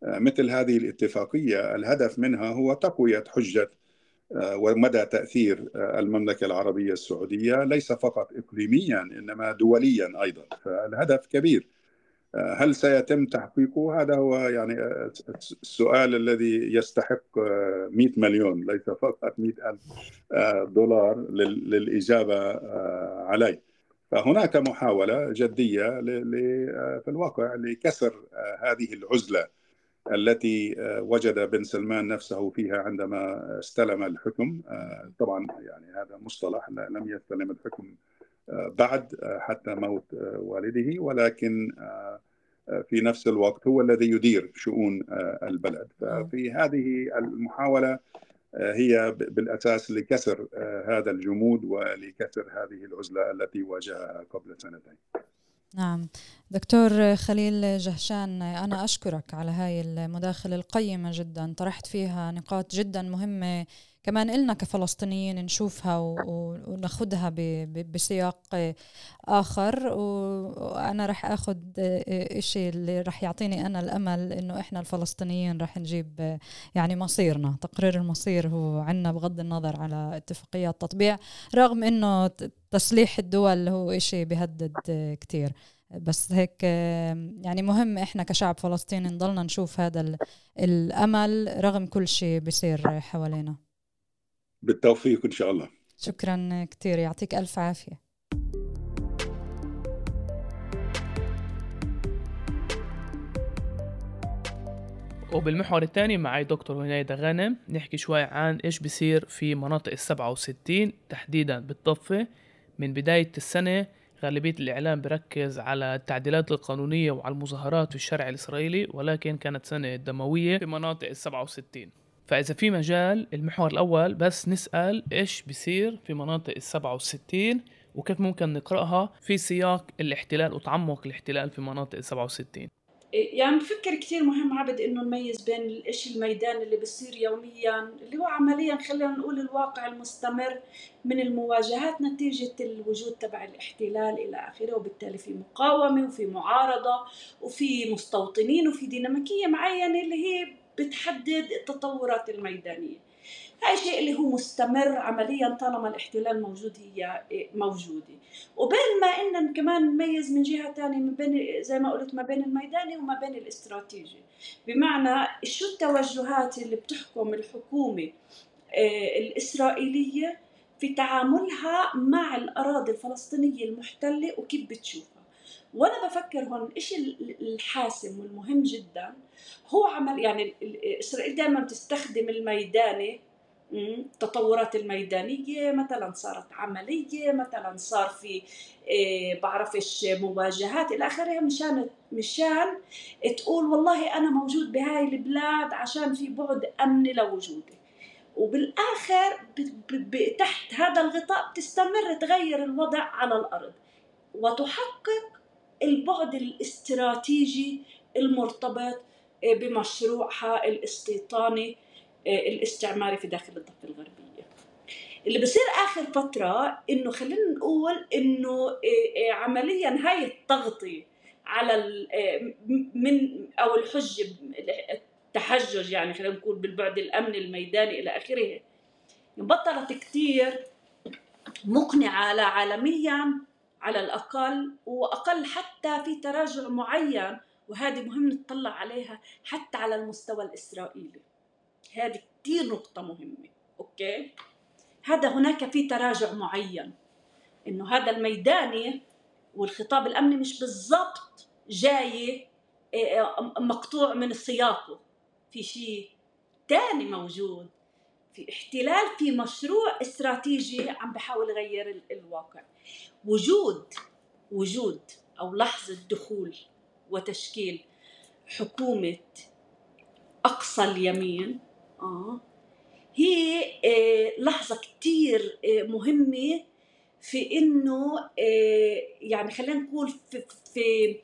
مثل هذه الاتفاقية الهدف منها هو تقوية حجة ومدى تأثير المملكة العربية السعودية ليس فقط إقليميا إنما دوليا أيضا. فالهدف كبير. هل سيتم تحقيقه؟ هذا هو يعني السؤال الذي يستحق 100 مليون ليس فقط 100 ألف دولار للإجابة عليه. فهناك محاولة جدية في الواقع لكسر هذه العزلة. التي وجد بن سلمان نفسه فيها عندما استلم الحكم. طبعا يعني هذا مصطلح لم يستلم الحكم بعد حتى موت والده. ولكن في نفس الوقت هو الذي يدير شؤون البلد. ففي هذه المحاولة هي بالأساس لكسر هذا الجمود ولكسر هذه العزلة التي واجهها قبل سنتين. نعم. دكتور خليل جهشان أنا أشكرك على هاي المداخلة القيمة جدا طرحت فيها نقاط جدا مهمة كمان إلنا كفلسطينيين نشوفها وناخدها بسياق آخر. وأنا رح أخذ إشي اللي رح يعطيني أنا الأمل إنه إحنا الفلسطينيين رح نجيب يعني مصيرنا. تقرير المصير هو عنا بغض النظر على اتفاقيات تطبيع رغم إنه تسليح الدول هو إشي بيهدد كتير. بس هيك يعني مهم إحنا كشعب فلسطيني نضلنا نشوف هذا الأمل رغم كل شيء بيصير حوالينا. بالتوفيق إن شاء الله. شكرا كثير يعطيك ألف عافية. وبالمحور الثاني معي دكتور هنيدة غنم نحكي شوي عن إيش بصير في مناطق ال 67 تحديدا بالضفة. من بداية السنة غالبية الإعلام بركز على التعديلات القانونية وعلى المظاهرات في الشارع الإسرائيلي ولكن كانت سنة دموية في مناطق ال 67 فإذا في مجال المحور الأول بس نسأل إيش بصير في مناطق ال 67 وكيف ممكن نقرأها في سياق الاحتلال وتعمق الاحتلال في مناطق ال 67 إيه، يعني بفكر كثير مهم عبد إنه نميز بين الإشي الميداني اللي بصير يوميا اللي هو عمليا خلينا نقول الواقع المستمر من المواجهات نتيجة الوجود تبع الاحتلال إلى آخره وبالتالي في مقاومة وفي معارضة وفي مستوطنين وفي ديناميكية معينة اللي هي بتحدد التطورات الميدانية. هاي شيء اللي هو مستمر عمليا طالما الاحتلال موجود هي موجودة. وبين ما إن كمان نميز من جهة ثانية من بين زي ما قلت ما بين الميداني وما بين الاستراتيجي. بمعنى شو التوجهات اللي بتحكم الحكومة آه، الإسرائيلية في تعاملها مع الأراضي الفلسطينية المحتلة وكيف بتشوفها؟ وأنا بفكر هون الشيء الحاسم والمهم جدا هو عمل يعني إسرائيل دائما بتستخدم الميداني التطورات الميدانية مثلا صارت عملية مثلا صار في إيه بعرفش مواجهات إلى آخره مشان مشان تقول والله أنا موجود بهاي البلاد عشان في بعد أمني لوجودي. وبالآخر تحت هذا الغطاء بتستمر تغير الوضع على الأرض. وتحقق البعد الاستراتيجي المرتبط بمشروعها الاستيطاني آه، الاستعماري في داخل الضفة الغربية. اللي بصير آخر فترة إنه خلينا نقول إنه آه، آه، عمليا هاي التغطية على من أو الحجه التحجج يعني خلينا نقول بالبعد الأمني الميداني إلى آخره بطلت كثير مقنعة لا عالميا على الأقل وأقل حتى في تراجع معين. وهذه مهم نطلع عليها حتى على المستوى الإسرائيلي. هذه كثير نقطة مهمة أوكي؟ هذا هناك في تراجع معين. إنه هذا الميداني والخطاب الأمني مش بالضبط جاي آه، آه، مقطوع من سياقه. في شيء تاني موجود. في احتلال في مشروع استراتيجي عم بحاول يغير الواقع. وجود وجود أو لحظة دخول وتشكيل حكومة أقصى اليمين آه هي آه لحظة كثير آه مهمة في إنه آه يعني خلينا نقول في في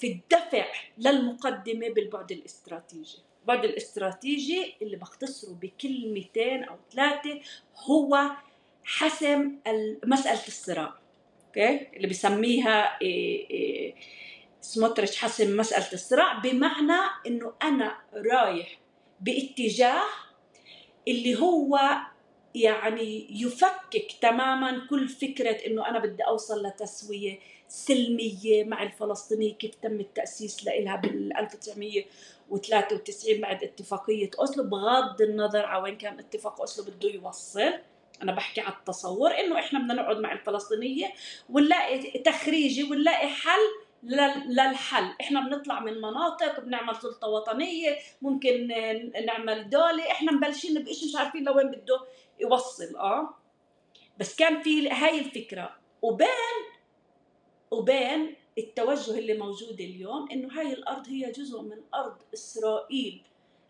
في الدفع للمقدمة بالبعد الاستراتيجي. البعد الاستراتيجي اللي بختصره بكلمتين أو ثلاثة هو حسم مسألة الصراع. أوكي؟ اللي بسميها آه، آه، سموتريتش حسم مسألة الصراع بمعنى إنه أنا رايح باتجاه اللي هو يعني يفكك تماما كل فكرة إنه أنا بدي أوصل لتسوية سلمية مع الفلسطينية كيف تم التأسيس لها بال 1993 بعد اتفاقية أوسلو بغض النظر على وين كان اتفاق أوسلو بده يوصل. أنا بحكي على التصور إنه إحنا بدنا نقعد مع الفلسطينية ونلاقي تخريجي ونلاقي حل للحل. إحنا بنطلع من مناطق بنعمل سلطة وطنية ممكن نعمل دولة. إحنا مبلشين بشيء مش عارفين لوين بده يوصل. آه. بس كان في هاي الفكرة. وبين وبين التوجه اللي موجود اليوم إنه هاي الأرض هي جزء من أرض إسرائيل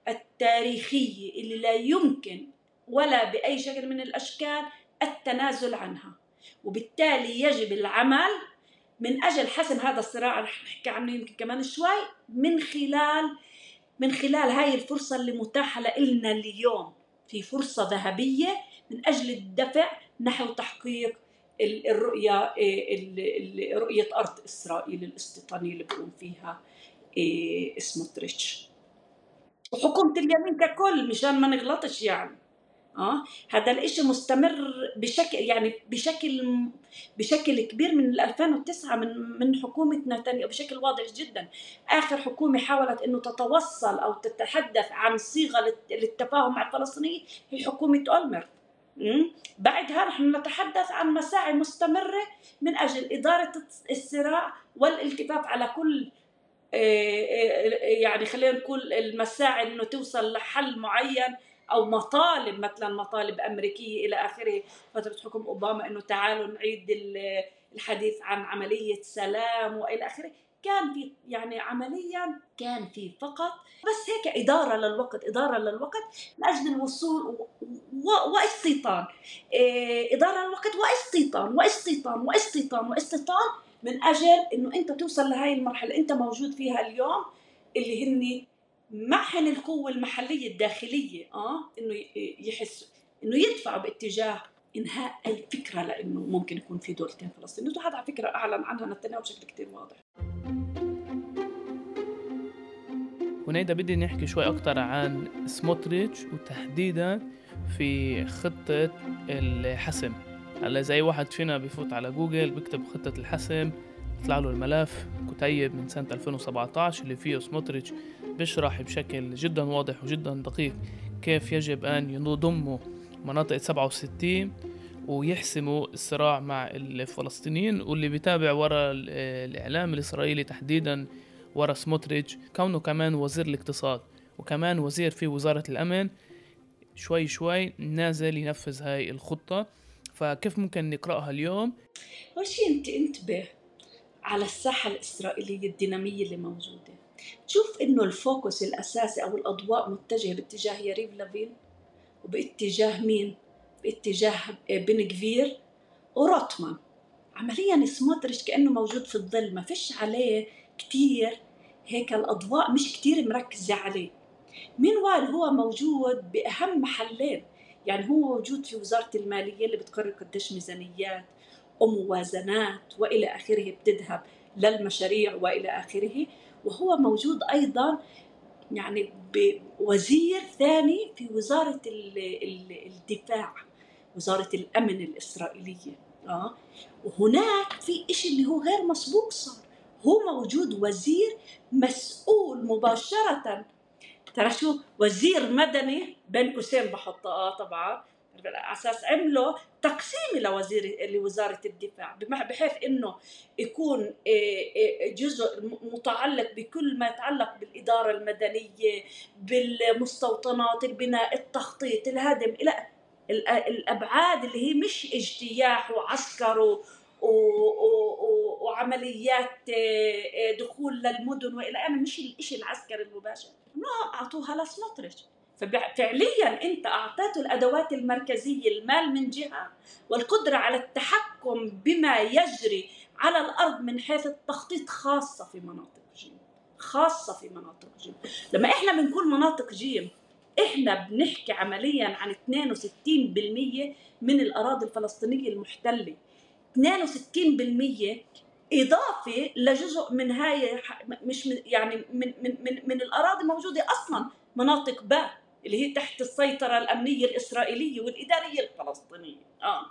التاريخية اللي لا يمكن ولا بأي شكل من الأشكال التنازل عنها. وبالتالي يجب العمل من أجل حسم هذا الصراع رح نحكي عنه يمكن كمان شوي من خلال من خلال هاي الفرصة اللي متاحة لنا اليوم. في فرصة ذهبية من أجل الدفع نحو تحقيق الرؤية رؤية أرض إسرائيل الأستيطانية اللي بيقوم فيها إيه، سموتريتش وحكومة اليمين ككل مشان ما نغلطش يعني. آه هذا الإشي مستمر بشكل يعني بشكل بشكل كبير من 2009 من من حكومة نتنياهو بشكل واضح جدا. آخر حكومة حاولت إنه تتوصل أو تتحدث عن صيغة للتفاهم مع الفلسطينيين هي حكومة اولمرت بعدها نحن نتحدث عن مساعي مستمرة من أجل إدارة الصراع والالتفاف على كل آه، آه، يعني خلينا نقول المساعي إنه توصل لحل معين أو مطالب مثلا مطالب أمريكية إلى آخره. فترة حكم أوباما إنه تعالوا نعيد الحديث عن عملية سلام وإلى آخره. كان في يعني عمليا كان في فقط بس هيك إدارة للوقت إدارة للوقت لأجل الوصول واستيطان. إيه إدارة للوقت واستيطان واستيطان واستيطان واستيطان من أجل إنه أنت توصل لهي المرحلة أنت موجود فيها اليوم اللي هن معهن القوة المحلية الداخلية آه إنه يحسوا إنه يدفعوا باتجاه إنهاء أي فكرة لإنه ممكن يكون في دولتين فلسطينية وهذا على فكرة أعلن عنها نتنياهو بشكل كثير واضح. ونيدا بدي نحكي شوي أكتر عن سموتريتش وتحديدا في خطة الحسم. هلأ زي واحد فينا بفوت على جوجل بكتب خطة الحسم يطلع له الملف. كتيب من سنة 2017 اللي فيه سموتريتش بيشرح بشكل جدا واضح وجدا دقيق كيف يجب أن يضموا مناطق 67 ويحسموا الصراع مع الفلسطينيين واللي بيتابع ورا الإعلام الإسرائيلي تحديدا ورا سموتريتش كونه كمان وزير الاقتصاد وكمان وزير في وزارة الأمن شوي شوي نازل ينفذ هاي الخطة فكيف ممكن نقرأها اليوم؟ أول شيء أنت انتبه على الساحة الإسرائيلية الدينامية اللي موجودة تشوف إنه ال focus الأساسي أو الأضواء متجهة باتجاه ياريف ليفين وباتجاه مين؟ باتجاه بن كفير وروتمان عمليا سموتريش كأنه موجود في الظل ما فيش عليه كتير. هيك الأضواء مش كتير مركزة عليه. من وال هو موجود بأهم محلين. يعني هو موجود في وزارة المالية اللي بتقرر قديش ميزانيات وموازنات وإلى آخره بتذهب للمشاريع وإلى آخره. وهو موجود أيضا يعني بوزير ثاني في وزارة الدفاع. وزارة الأمن الإسرائيلية آه. وهناك في إشي اللي هو غير مسبوق صار. هو موجود وزير مسؤول مباشرة. ترى شو؟ وزير مدني بين قوسين بحطها آه طبعا. على أساس عملوا تقسيم لوزير لوزاره الدفاع بحيث إنه يكون آه، آه، جزء متعلق بكل ما يتعلق بالإدارة المدنية بالمستوطنات البناء التخطيط الهدم إلى الأبعاد اللي هي مش اجتياح وعسكر وعمليات آه، دخول للمدن وإلى اخره مش الشيء العسكري المباشر. لا أعطوها لسموتريتش ففعليا أنت اعطيته الأدوات المركزية المال من جهة والقدرة على التحكم بما يجري على الأرض من حيث التخطيط خاصة في مناطق جيم. خاصة في مناطق جيم. لما إحنا بنقول مناطق جيم إحنا بنحكي عمليا عن 62% من الأراضي الفلسطينية المحتلة. 62% إضافة لجزء من هاي مش من يعني من من من, من الأراضي موجودة أصلا مناطق باء اللي هي تحت السيطرة الأمنية الإسرائيلية والإدارية الفلسطينية. آه.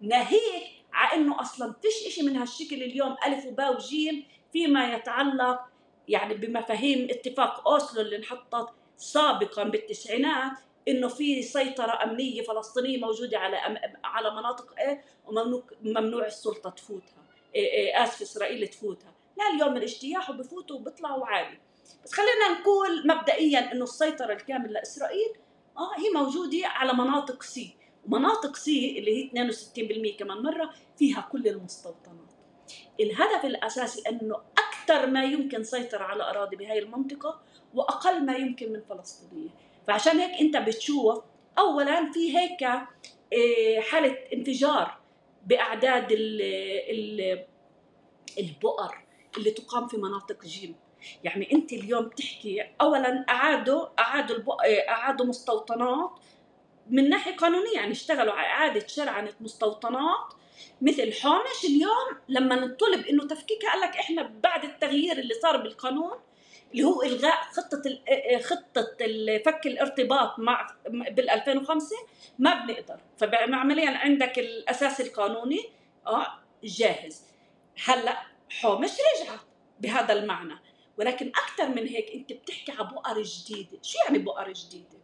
ناهيك على إنه أصلا فيش شيء من هالشكل اليوم ألف وباء وجيم فيما يتعلق يعني بمفاهيم اتفاق أوسلو اللي انحطت سابقا بالتسعينات إنه في سيطرة أمنية فلسطينية موجودة على على مناطق A؟ وممنوع السلطة تفوتها. إيه إيه آسف إسرائيل تفوتها. لا اليوم الإجتياح وبفوتوا وبيطلعوا عادي بس خلينا نقول مبدئيا إنه السيطرة الكاملة لإسرائيل آه هي موجودة على مناطق C ومناطق C اللي هي 62% كمان مرة فيها كل المستوطنات. الهدف الأساسي إنه أكثر ما يمكن سيطرة على أراضي بهاي المنطقة وأقل ما يمكن من فلسطينية. فعشان هيك أنت بتشوف اولا في هيك آه، حالة انفجار بأعداد البؤر اللي تقام في مناطق جيم. يعني أنت اليوم تحكي اولا أعادوا أعادوا آه، أعادوا مستوطنات من ناحية قانونية. يعني اشتغلوا على إعادة شرعنه مستوطنات مثل حومش اليوم لما نطلب إنه تفكيكها قال لك إحنا بعد التغيير اللي صار بالقانون اللي هو إلغاء خطة آه، خطة فك الارتباط مع بال 2005 ما بنقدر. فعمليا عندك الأساس القانوني آه جاهز. هلأ حومش رجعت بهذا المعنى. ولكن أكثر من هيك أنت بتحكي على بؤر جديده شو يعني بؤر جديده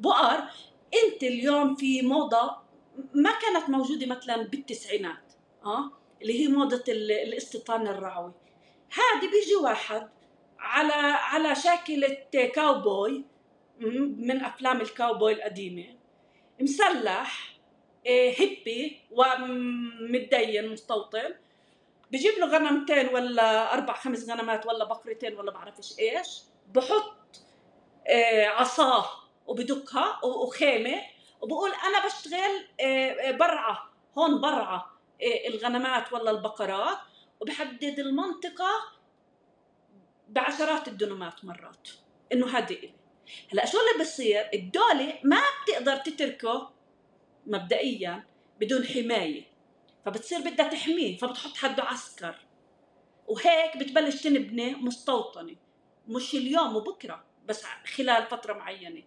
بؤر أنت اليوم في موضة ما كانت موجودة مثلا بالتسعينات آه اللي هي موضة الاستيطان الرعوي. هذه بيجي واحد على على شاكلة كاوبوي من أفلام الكاوبوي القديمة. مسلح آه، هيبي ومتدين مستوطن. بجيب له غنمتين ولا أربع خمس غنمات ولا بقرتين ولا بعرفش إيش. بحط آه، عصاه وبدكها وخيمة. وبقول أنا بشتغل آه، برعة هون برعة الغنمات ولا البقرات. وبحدد المنطقة بعشرات الدنومات مرات. إنه هذه. إلي هلا شو اللي بصير؟ الدولة ما بتقدر تتركه مبدئيا بدون حماية. فبتصير بدها تحميه فبتحط حده عسكر. وهيك بتبلش تنبني مستوطنة. مش اليوم وبكرة بس خلال فترة معينة.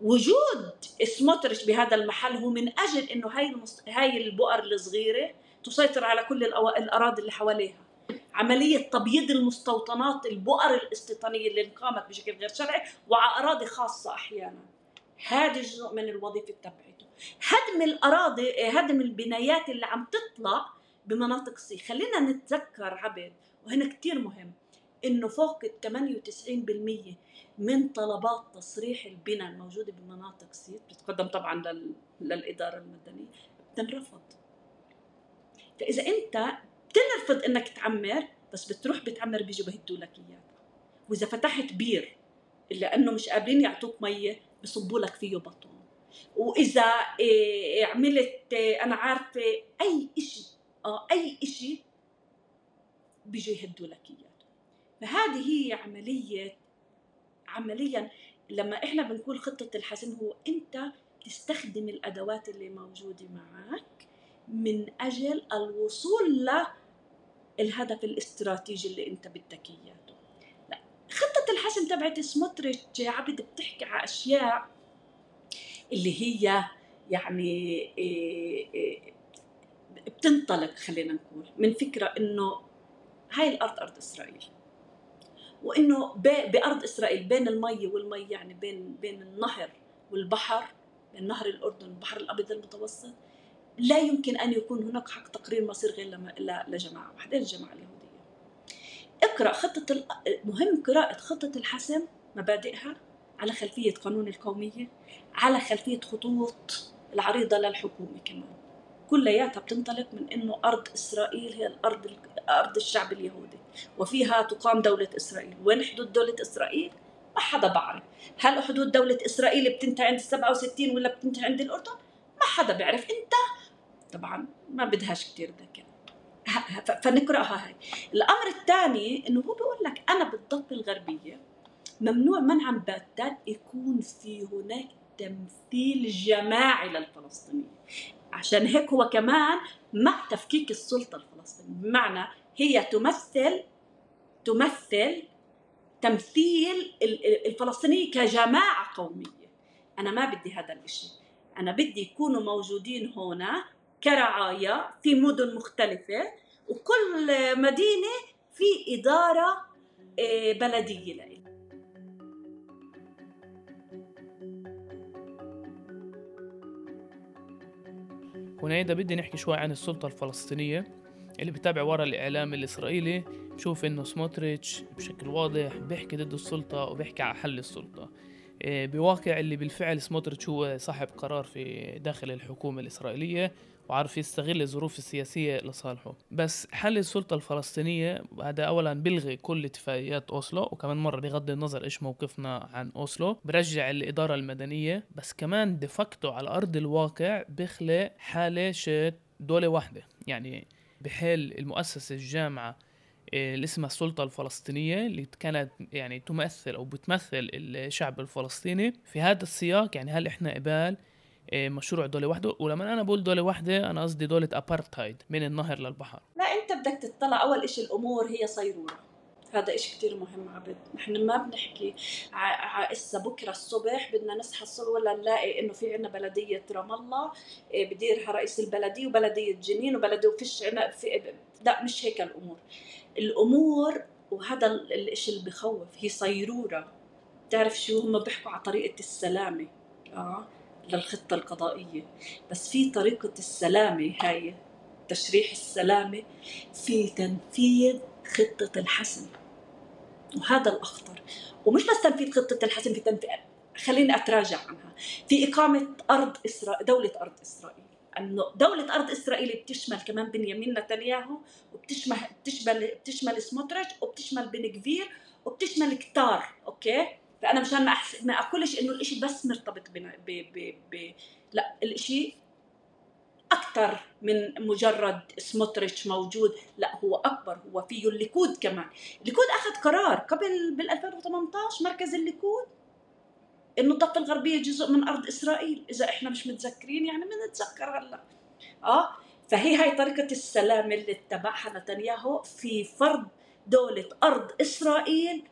وجود سموتريتش بهذا المحل هو من أجل إنه هاي المس... هاي البؤر الصغيرة تسيطر على كل الأو... الأراضي اللي حواليها. عملية تبييض المستوطنات البؤر الاستيطانية اللي انقامت بشكل غير شرعي وعلى أراضي خاصة أحيانا. هذا جزء من الوظيفة تبعته هدم الأراضي هدم البنايات اللي عم تطلع بمناطق C. خلينا نتذكر عبد وهنا كتير مهم إنه فوق ال 98% من طلبات تصريح البناء الموجودة بمناطق C بتتقدم طبعا لل... للإدارة المدنية بتنرفض. فإذا أنت بتنرفض إنك تعمر بس بتروح بتعمر بيجوا بهدوا لك اياه وإذا فتحت بير لأنه مش قابلين يعطوك مية بصبوا لك فيه باطون. وإذا إيه عملت إيه أنا عارفة أي شيء آه أي شيء بيجوا يهدوا لك اياه فهذه هي عملية عمليا لما إحنا بنقول خطة الحسم هو أنت تستخدم الأدوات اللي موجودة معك من أجل الوصول للهدف الاستراتيجي اللي انت بدك اياه لا خطة الحسم تبعت سموتريتش عبد بتحكي على أشياء اللي هي يعني إيه إيه بتنطلق خلينا نقول من فكرة إنه هاي الأرض أرض إسرائيل وإنه بأرض إسرائيل بين المي والمي يعني بين بين النهر والبحر بين نهر الأردن والبحر الأبيض المتوسط لا يمكن أن يكون هناك حق تقرير مصير غير لجماعة واحدة الجماعة اليهودية. اقرأ خطة مهم قراءة خطة الحسم مبادئها على خلفية قانون القومية على خلفية خطوط العريضة للحكومة كمان. كلياتها بتنطلق من إنه أرض إسرائيل هي الأرض أرض الشعب اليهودي وفيها تقام دولة إسرائيل، وين حدود دولة إسرائيل؟ ما حدا بعرف، هل حدود دولة إسرائيل بتنتهي عند 67 ولا بتنتهي عند الأردن؟ ما حدا بيعرف، انت طبعا ما بدهاش كثير ذكاء فنقرأها هاي. الأمر الثاني إنه هو بيقول لك أنا بالضفه الغربية ممنوع منعا باتا يكون في هناك تمثيل جماعي للفلسطينيين. عشان هيك هو كمان مع تفكيك السلطة الفلسطينية. بمعنى هي تمثل تمثل تمثيل الفلسطينية كجماعة قومية. أنا ما بدي هذا الشيء أنا بدي يكونوا موجودين هنا كرعايا في مدن مختلفة وكل مدينة في إدارة آه، بلدية لها هنا بدي نحكي شوي عن السلطة الفلسطينية اللي بتابع ورا الإعلام الإسرائيلي بشوف إنه سموتريتش بشكل واضح بيحكي ضد السلطة وبيحكي على حل السلطة. إيه، بواقع اللي بالفعل سموتريتش هو صاحب قرار في داخل الحكومة الإسرائيلية. وعارف يستغل الظروف السياسية لصالحه. بس حل السلطة الفلسطينية هذا أولا بيلغي كل اتفاقيات أوسلو وكمان مرة بغض النظر إيش موقفنا عن أوسلو برجع الإدارة المدنية بس كمان ديفاكتو على أرض الواقع بيخلق حالة دولة واحدة. يعني بحال المؤسسة الجامعة آه، اللي اسمها السلطة الفلسطينية اللي كانت يعني تمثل أو بتمثل الشعب الفلسطيني. في هذا السياق يعني هل إحنا قبال مشروع دولة واحدة ولما أنا بقول دولة واحدة أنا قصدي دولة أبارتهايد من النهر للبحر. لا أنت بدك تطلع. أول إشي الأمور هي صيرورة. هذا إشي كتير مهم. عبد نحن ما بنحكي هسه بكرة الصبح بدنا نصحى الصبح ولا نلاقي إنه في عنا بلدية رام الله إيه، بديرها رئيس البلدية وبلدية جنين وبلدية وفيش عنا في لا مش هيك الأمور. الأمور وهذا الإشي اللي بخوف هي صيرورة. بتعرف شو؟ هم بيحكوا على طريقة السلامة. آه للخطة القضائية. بس في طريقة السلامة هاي تشريح السلامة في تنفيذ خطة الحسم. وهذا الأخطر. ومش بس تنفيذ خطة الحسم في تنفيذ خليني أتراجع عنها. في إقامة أرض إسرائيل دولة أرض إسرائيل. أنه دولة أرض إسرائيل بتشمل كمان بنيامين نتنياهو وبتشمل بتشمل بتشمل سموتريتش وبتشمل بن كفير وبتشمل كتار. okay؟ فأنا مشان ما ما أقولش إنه الإشي بس مرتبط ب ب ب لا الإشي أكثر من مجرد سموتريتش موجود. لا هو أكبر هو فيه الليكود كمان. الليكود أخذ قرار قبل بال 2018 مركز الليكود إنه الضفة الغربية جزء من أرض إسرائيل. إذا إحنا مش متذكرين يعني بنتذكر هلأ. آه؟ فهي هاي طريقة السلام اللي اتبعها نتنياهو في فرض دولة أرض إسرائيل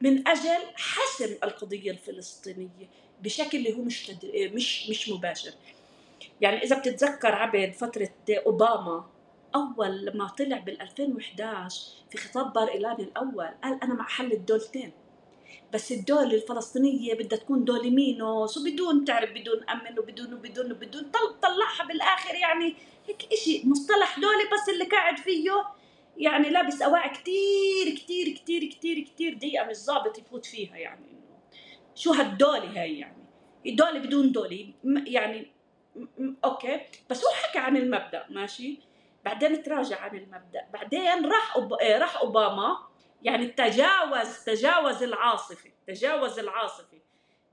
من أجل حسم القضية الفلسطينية بشكل اللي هو مش مش مش مباشر. يعني إذا بتتذكر عبد فترة أوباما أول لما طلع بال 2011 في خطاب بار إيلان الأول قال أنا مع حل الدولتين. بس الدولة الفلسطينية بدها تكون دولة مينوس وبدون تعرف بدون أمن وبدون وبدون وبدون طلعها بالآخر. يعني هيك إشي مصطلح دولة بس اللي قاعد فيه. يعني لابس أواعي كتير كتير كتير كتير كتير دقيقة مش ظابط يفوت فيها يعني شو هالدولة هاي يعني؟ دولة بدون دولة يعني أوكي. بس هو حكى عن المبدأ ماشي؟ بعدين تراجع عن المبدأ. بعدين راح أوب... إيه، راح أوباما يعني تجاوز تجاوز العاصفة تجاوز العاصفة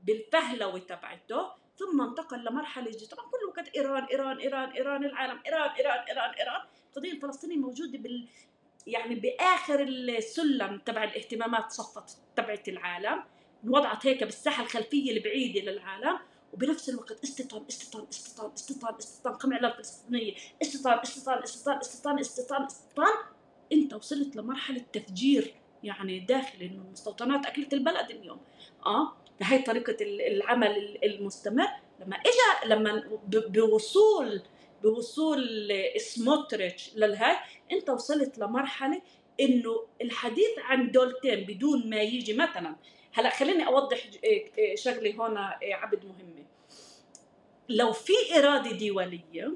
بالفهلوة تبعته ثم انتقل لمرحلة جديدة. طبعا كل وقت إيران إيران إيران إيران العالم إيران إيران إيران إيران. القضية الفلسطينيه موجوده بال يعني بآخر السلم تبع الاهتمامات صفت تبعت العالم. انوضعت هيك بالساحة الخلفية البعيدة للعالم. وبنفس الوقت استيطان استيطان استيطان استيطان استيطان قمع الفلسطينية. استيطان استيطان استيطان استيطان استيطان استيطان انت وصلت لمرحلة تفجير يعني داخل إنه المستوطنات أكلت البلد اليوم. آه فهي طريقة العمل المستمر. لما اجى لما بوصول بوصول سموتريتش للهاي أنت وصلت لمرحلة إنه الحديث عن دولتين بدون ما يجي مثلا. هلأ خليني أوضح إيه، إيه، شغلة هون إيه، عبد مهمة. لو في إرادة دولية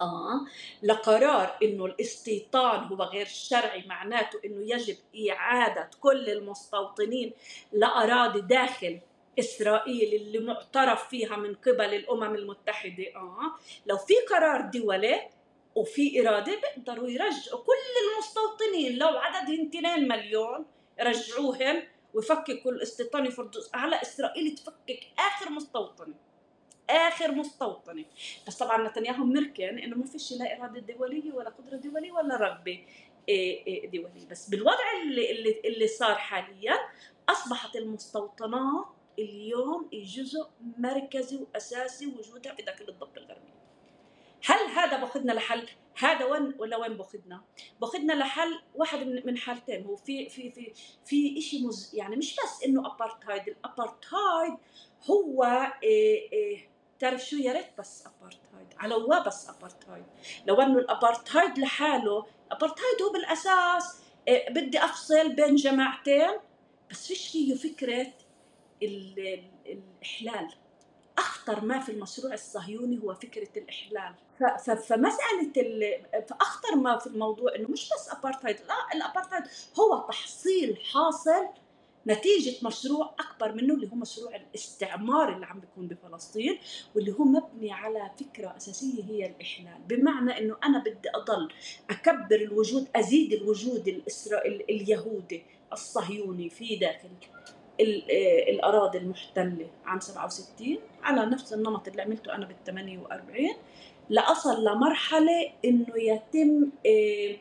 آه لقرار إنه الاستيطان هو غير شرعي معناته إنه يجب إعادة كل المستوطنين لأراضي داخل إسرائيل اللي معترف فيها من قبل الأمم المتحدة. آه. لو في قرار دولي وفي إرادة بيقدروا يرجعوا. كل المستوطنين لو عددهم 2 مليون يرجعوهم ويفككوا الاستيطان يفرضوا على إسرائيل تفكك آخر مستوطنة. آخر مستوطنة. بس طبعا نتنياهو مركن إنه ما فيش لا إرادة دولية ولا قدرة دولية ولا رغبة إيه، إيه، دولية. بس بالوضع اللي, اللي صار حاليا أصبحت المستوطنات اليوم جزء مركزي وأساسي وجودها في داخل الضفه الغربيه هل هذا باخذنا لحل؟ هذا وين ولا وين باخذنا باخذنا لحل واحد من حالتين. هو في في في في شيء مز يعني مش بس إنه ابارتهايد الابارتهايد هو إيه إيه تعرف شو؟ يا ريت بس ابارتهايد على بس ابارتهايد لو إنه الابارتهايد لحاله ابارتهايد هو بالأساس إيه بدي أفصل بين جماعتين بس فيش فيه فكرة الإحلال. أخطر ما في المشروع الصهيوني هو فكرة الإحلال. فمسألة فأخطر ما في الموضوع إنه مش بس ابارتهايد لا الابارتهايد هو تحصيل حاصل نتيجة مشروع أكبر منه اللي هو مشروع الاستعمار اللي عم بيكون بفلسطين واللي هو مبني على فكرة أساسية هي الإحلال. بمعنى أنه أنا بدي أضل أكبر الوجود أزيد الوجود الإسرائيلي اليهودي الصهيوني في داخل الأراضي المحتلة عام 67 على نفس النمط اللي عملته أنا بال 48 لأصل لمرحلة إنه يتم آه،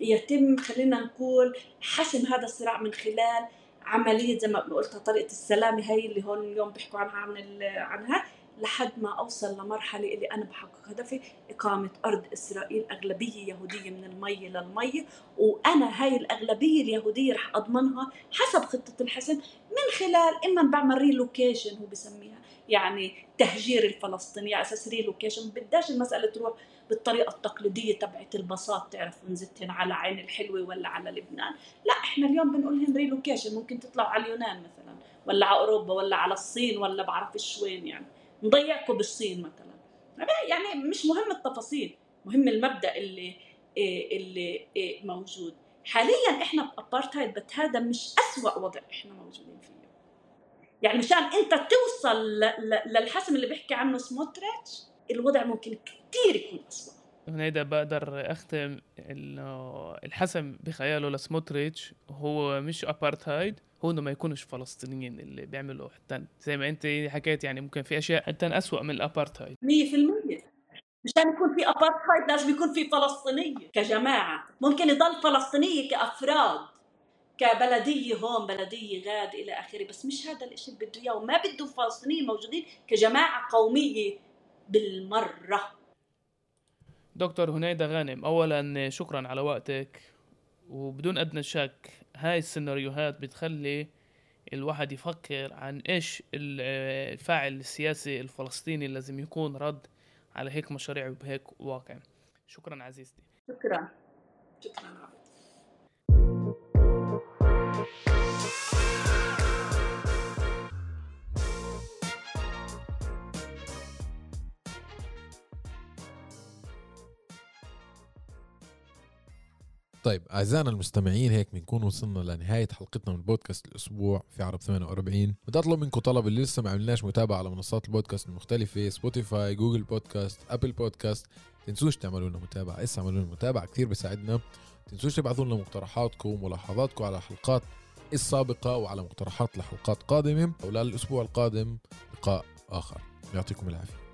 يتم خلينا نقول حسم هذا الصراع من خلال عملية زي ما قلت طريقة السلامة هي اللي هون اليوم بيحكوا عنها عن عنها. لحد ما أوصل لمرحلة اللي أنا بحقق هدفي إقامة أرض إسرائيل أغلبية يهودية من المي للمي وأنا هاي الأغلبية اليهودية رح أضمنها حسب خطة الحسم من خلال إما بعمل relocation هو بسميها يعني تهجير الفلسطيني على أساس relocation بداش المسألة تروح بالطريقة التقليدية تبعت الباصات تعرف نزتهن على عين الحلوة ولا على لبنان. لا إحنا اليوم بنقول لهم relocation ممكن تطلعوا على اليونان مثلا ولا على أوروبا ولا على الصين ولا بعرفش وين يعني. نضيعكم بالصين مثلا. يعني مش مهم التفاصيل مهم المبدأ اللي إيه، اللي إيه، موجود. حاليا إحنا بأبارتهايد بس هذا مش أسوأ وضع إحنا موجودين فيه. يعني مشان أنت توصل للحسم اللي بيحكي عنه سموتريتش الوضع ممكن كثير يكون أسوأ. هنيدا بقدر أختم الحسم بخياله لسموتريتش هو مش ابارتهايد هو إنه ما يكونش فلسطينيين اللي بيعملوا حتى زي ما أنت حكيت يعني ممكن في أشياء حتى اسوء من الابارتهايد 100% مشان يكون في ابارتهايد لازم يكون في فلسطينية كجماعة. ممكن يضل فلسطينية كأفراد كبلدية هون بلدية غاد إلى آخره. بس مش هذا الشيء اللي بده إياه وما بده فلسطينيين موجودين كجماعة قومية بالمرة. دكتور هنيدة غانم اولا شكرا على وقتك. وبدون أدنى شك هاي السيناريوهات بتخلي الواحد يفكر عن إيش الفاعل السياسي الفلسطيني لازم يكون رد على هيك مشاريع وبهيك واقع. شكرا عزيزتي. شكرا. شكرا. طيب أعزائنا المستمعين هيك بنكون وصلنا لنهاية حلقتنا من بودكاست الأسبوع في عرب 48 بدي اطلب منكم طلب اللي لسه ما عملناش متابعة على منصات البودكاست المختلفة سبوتيفاي جوجل بودكاست ابل بودكاست تنسوش تعملوا لنا متابعة. اسا اعملوا لنا متابعة كثير بيساعدنا تنسوش تبعثوا لنا مقترحاتكم وملاحظاتكم على الحلقات السابقه وعلى مقترحات لحلقات قادمة. وللاسبوع القادم لقاء آخر. يعطيكم العافية.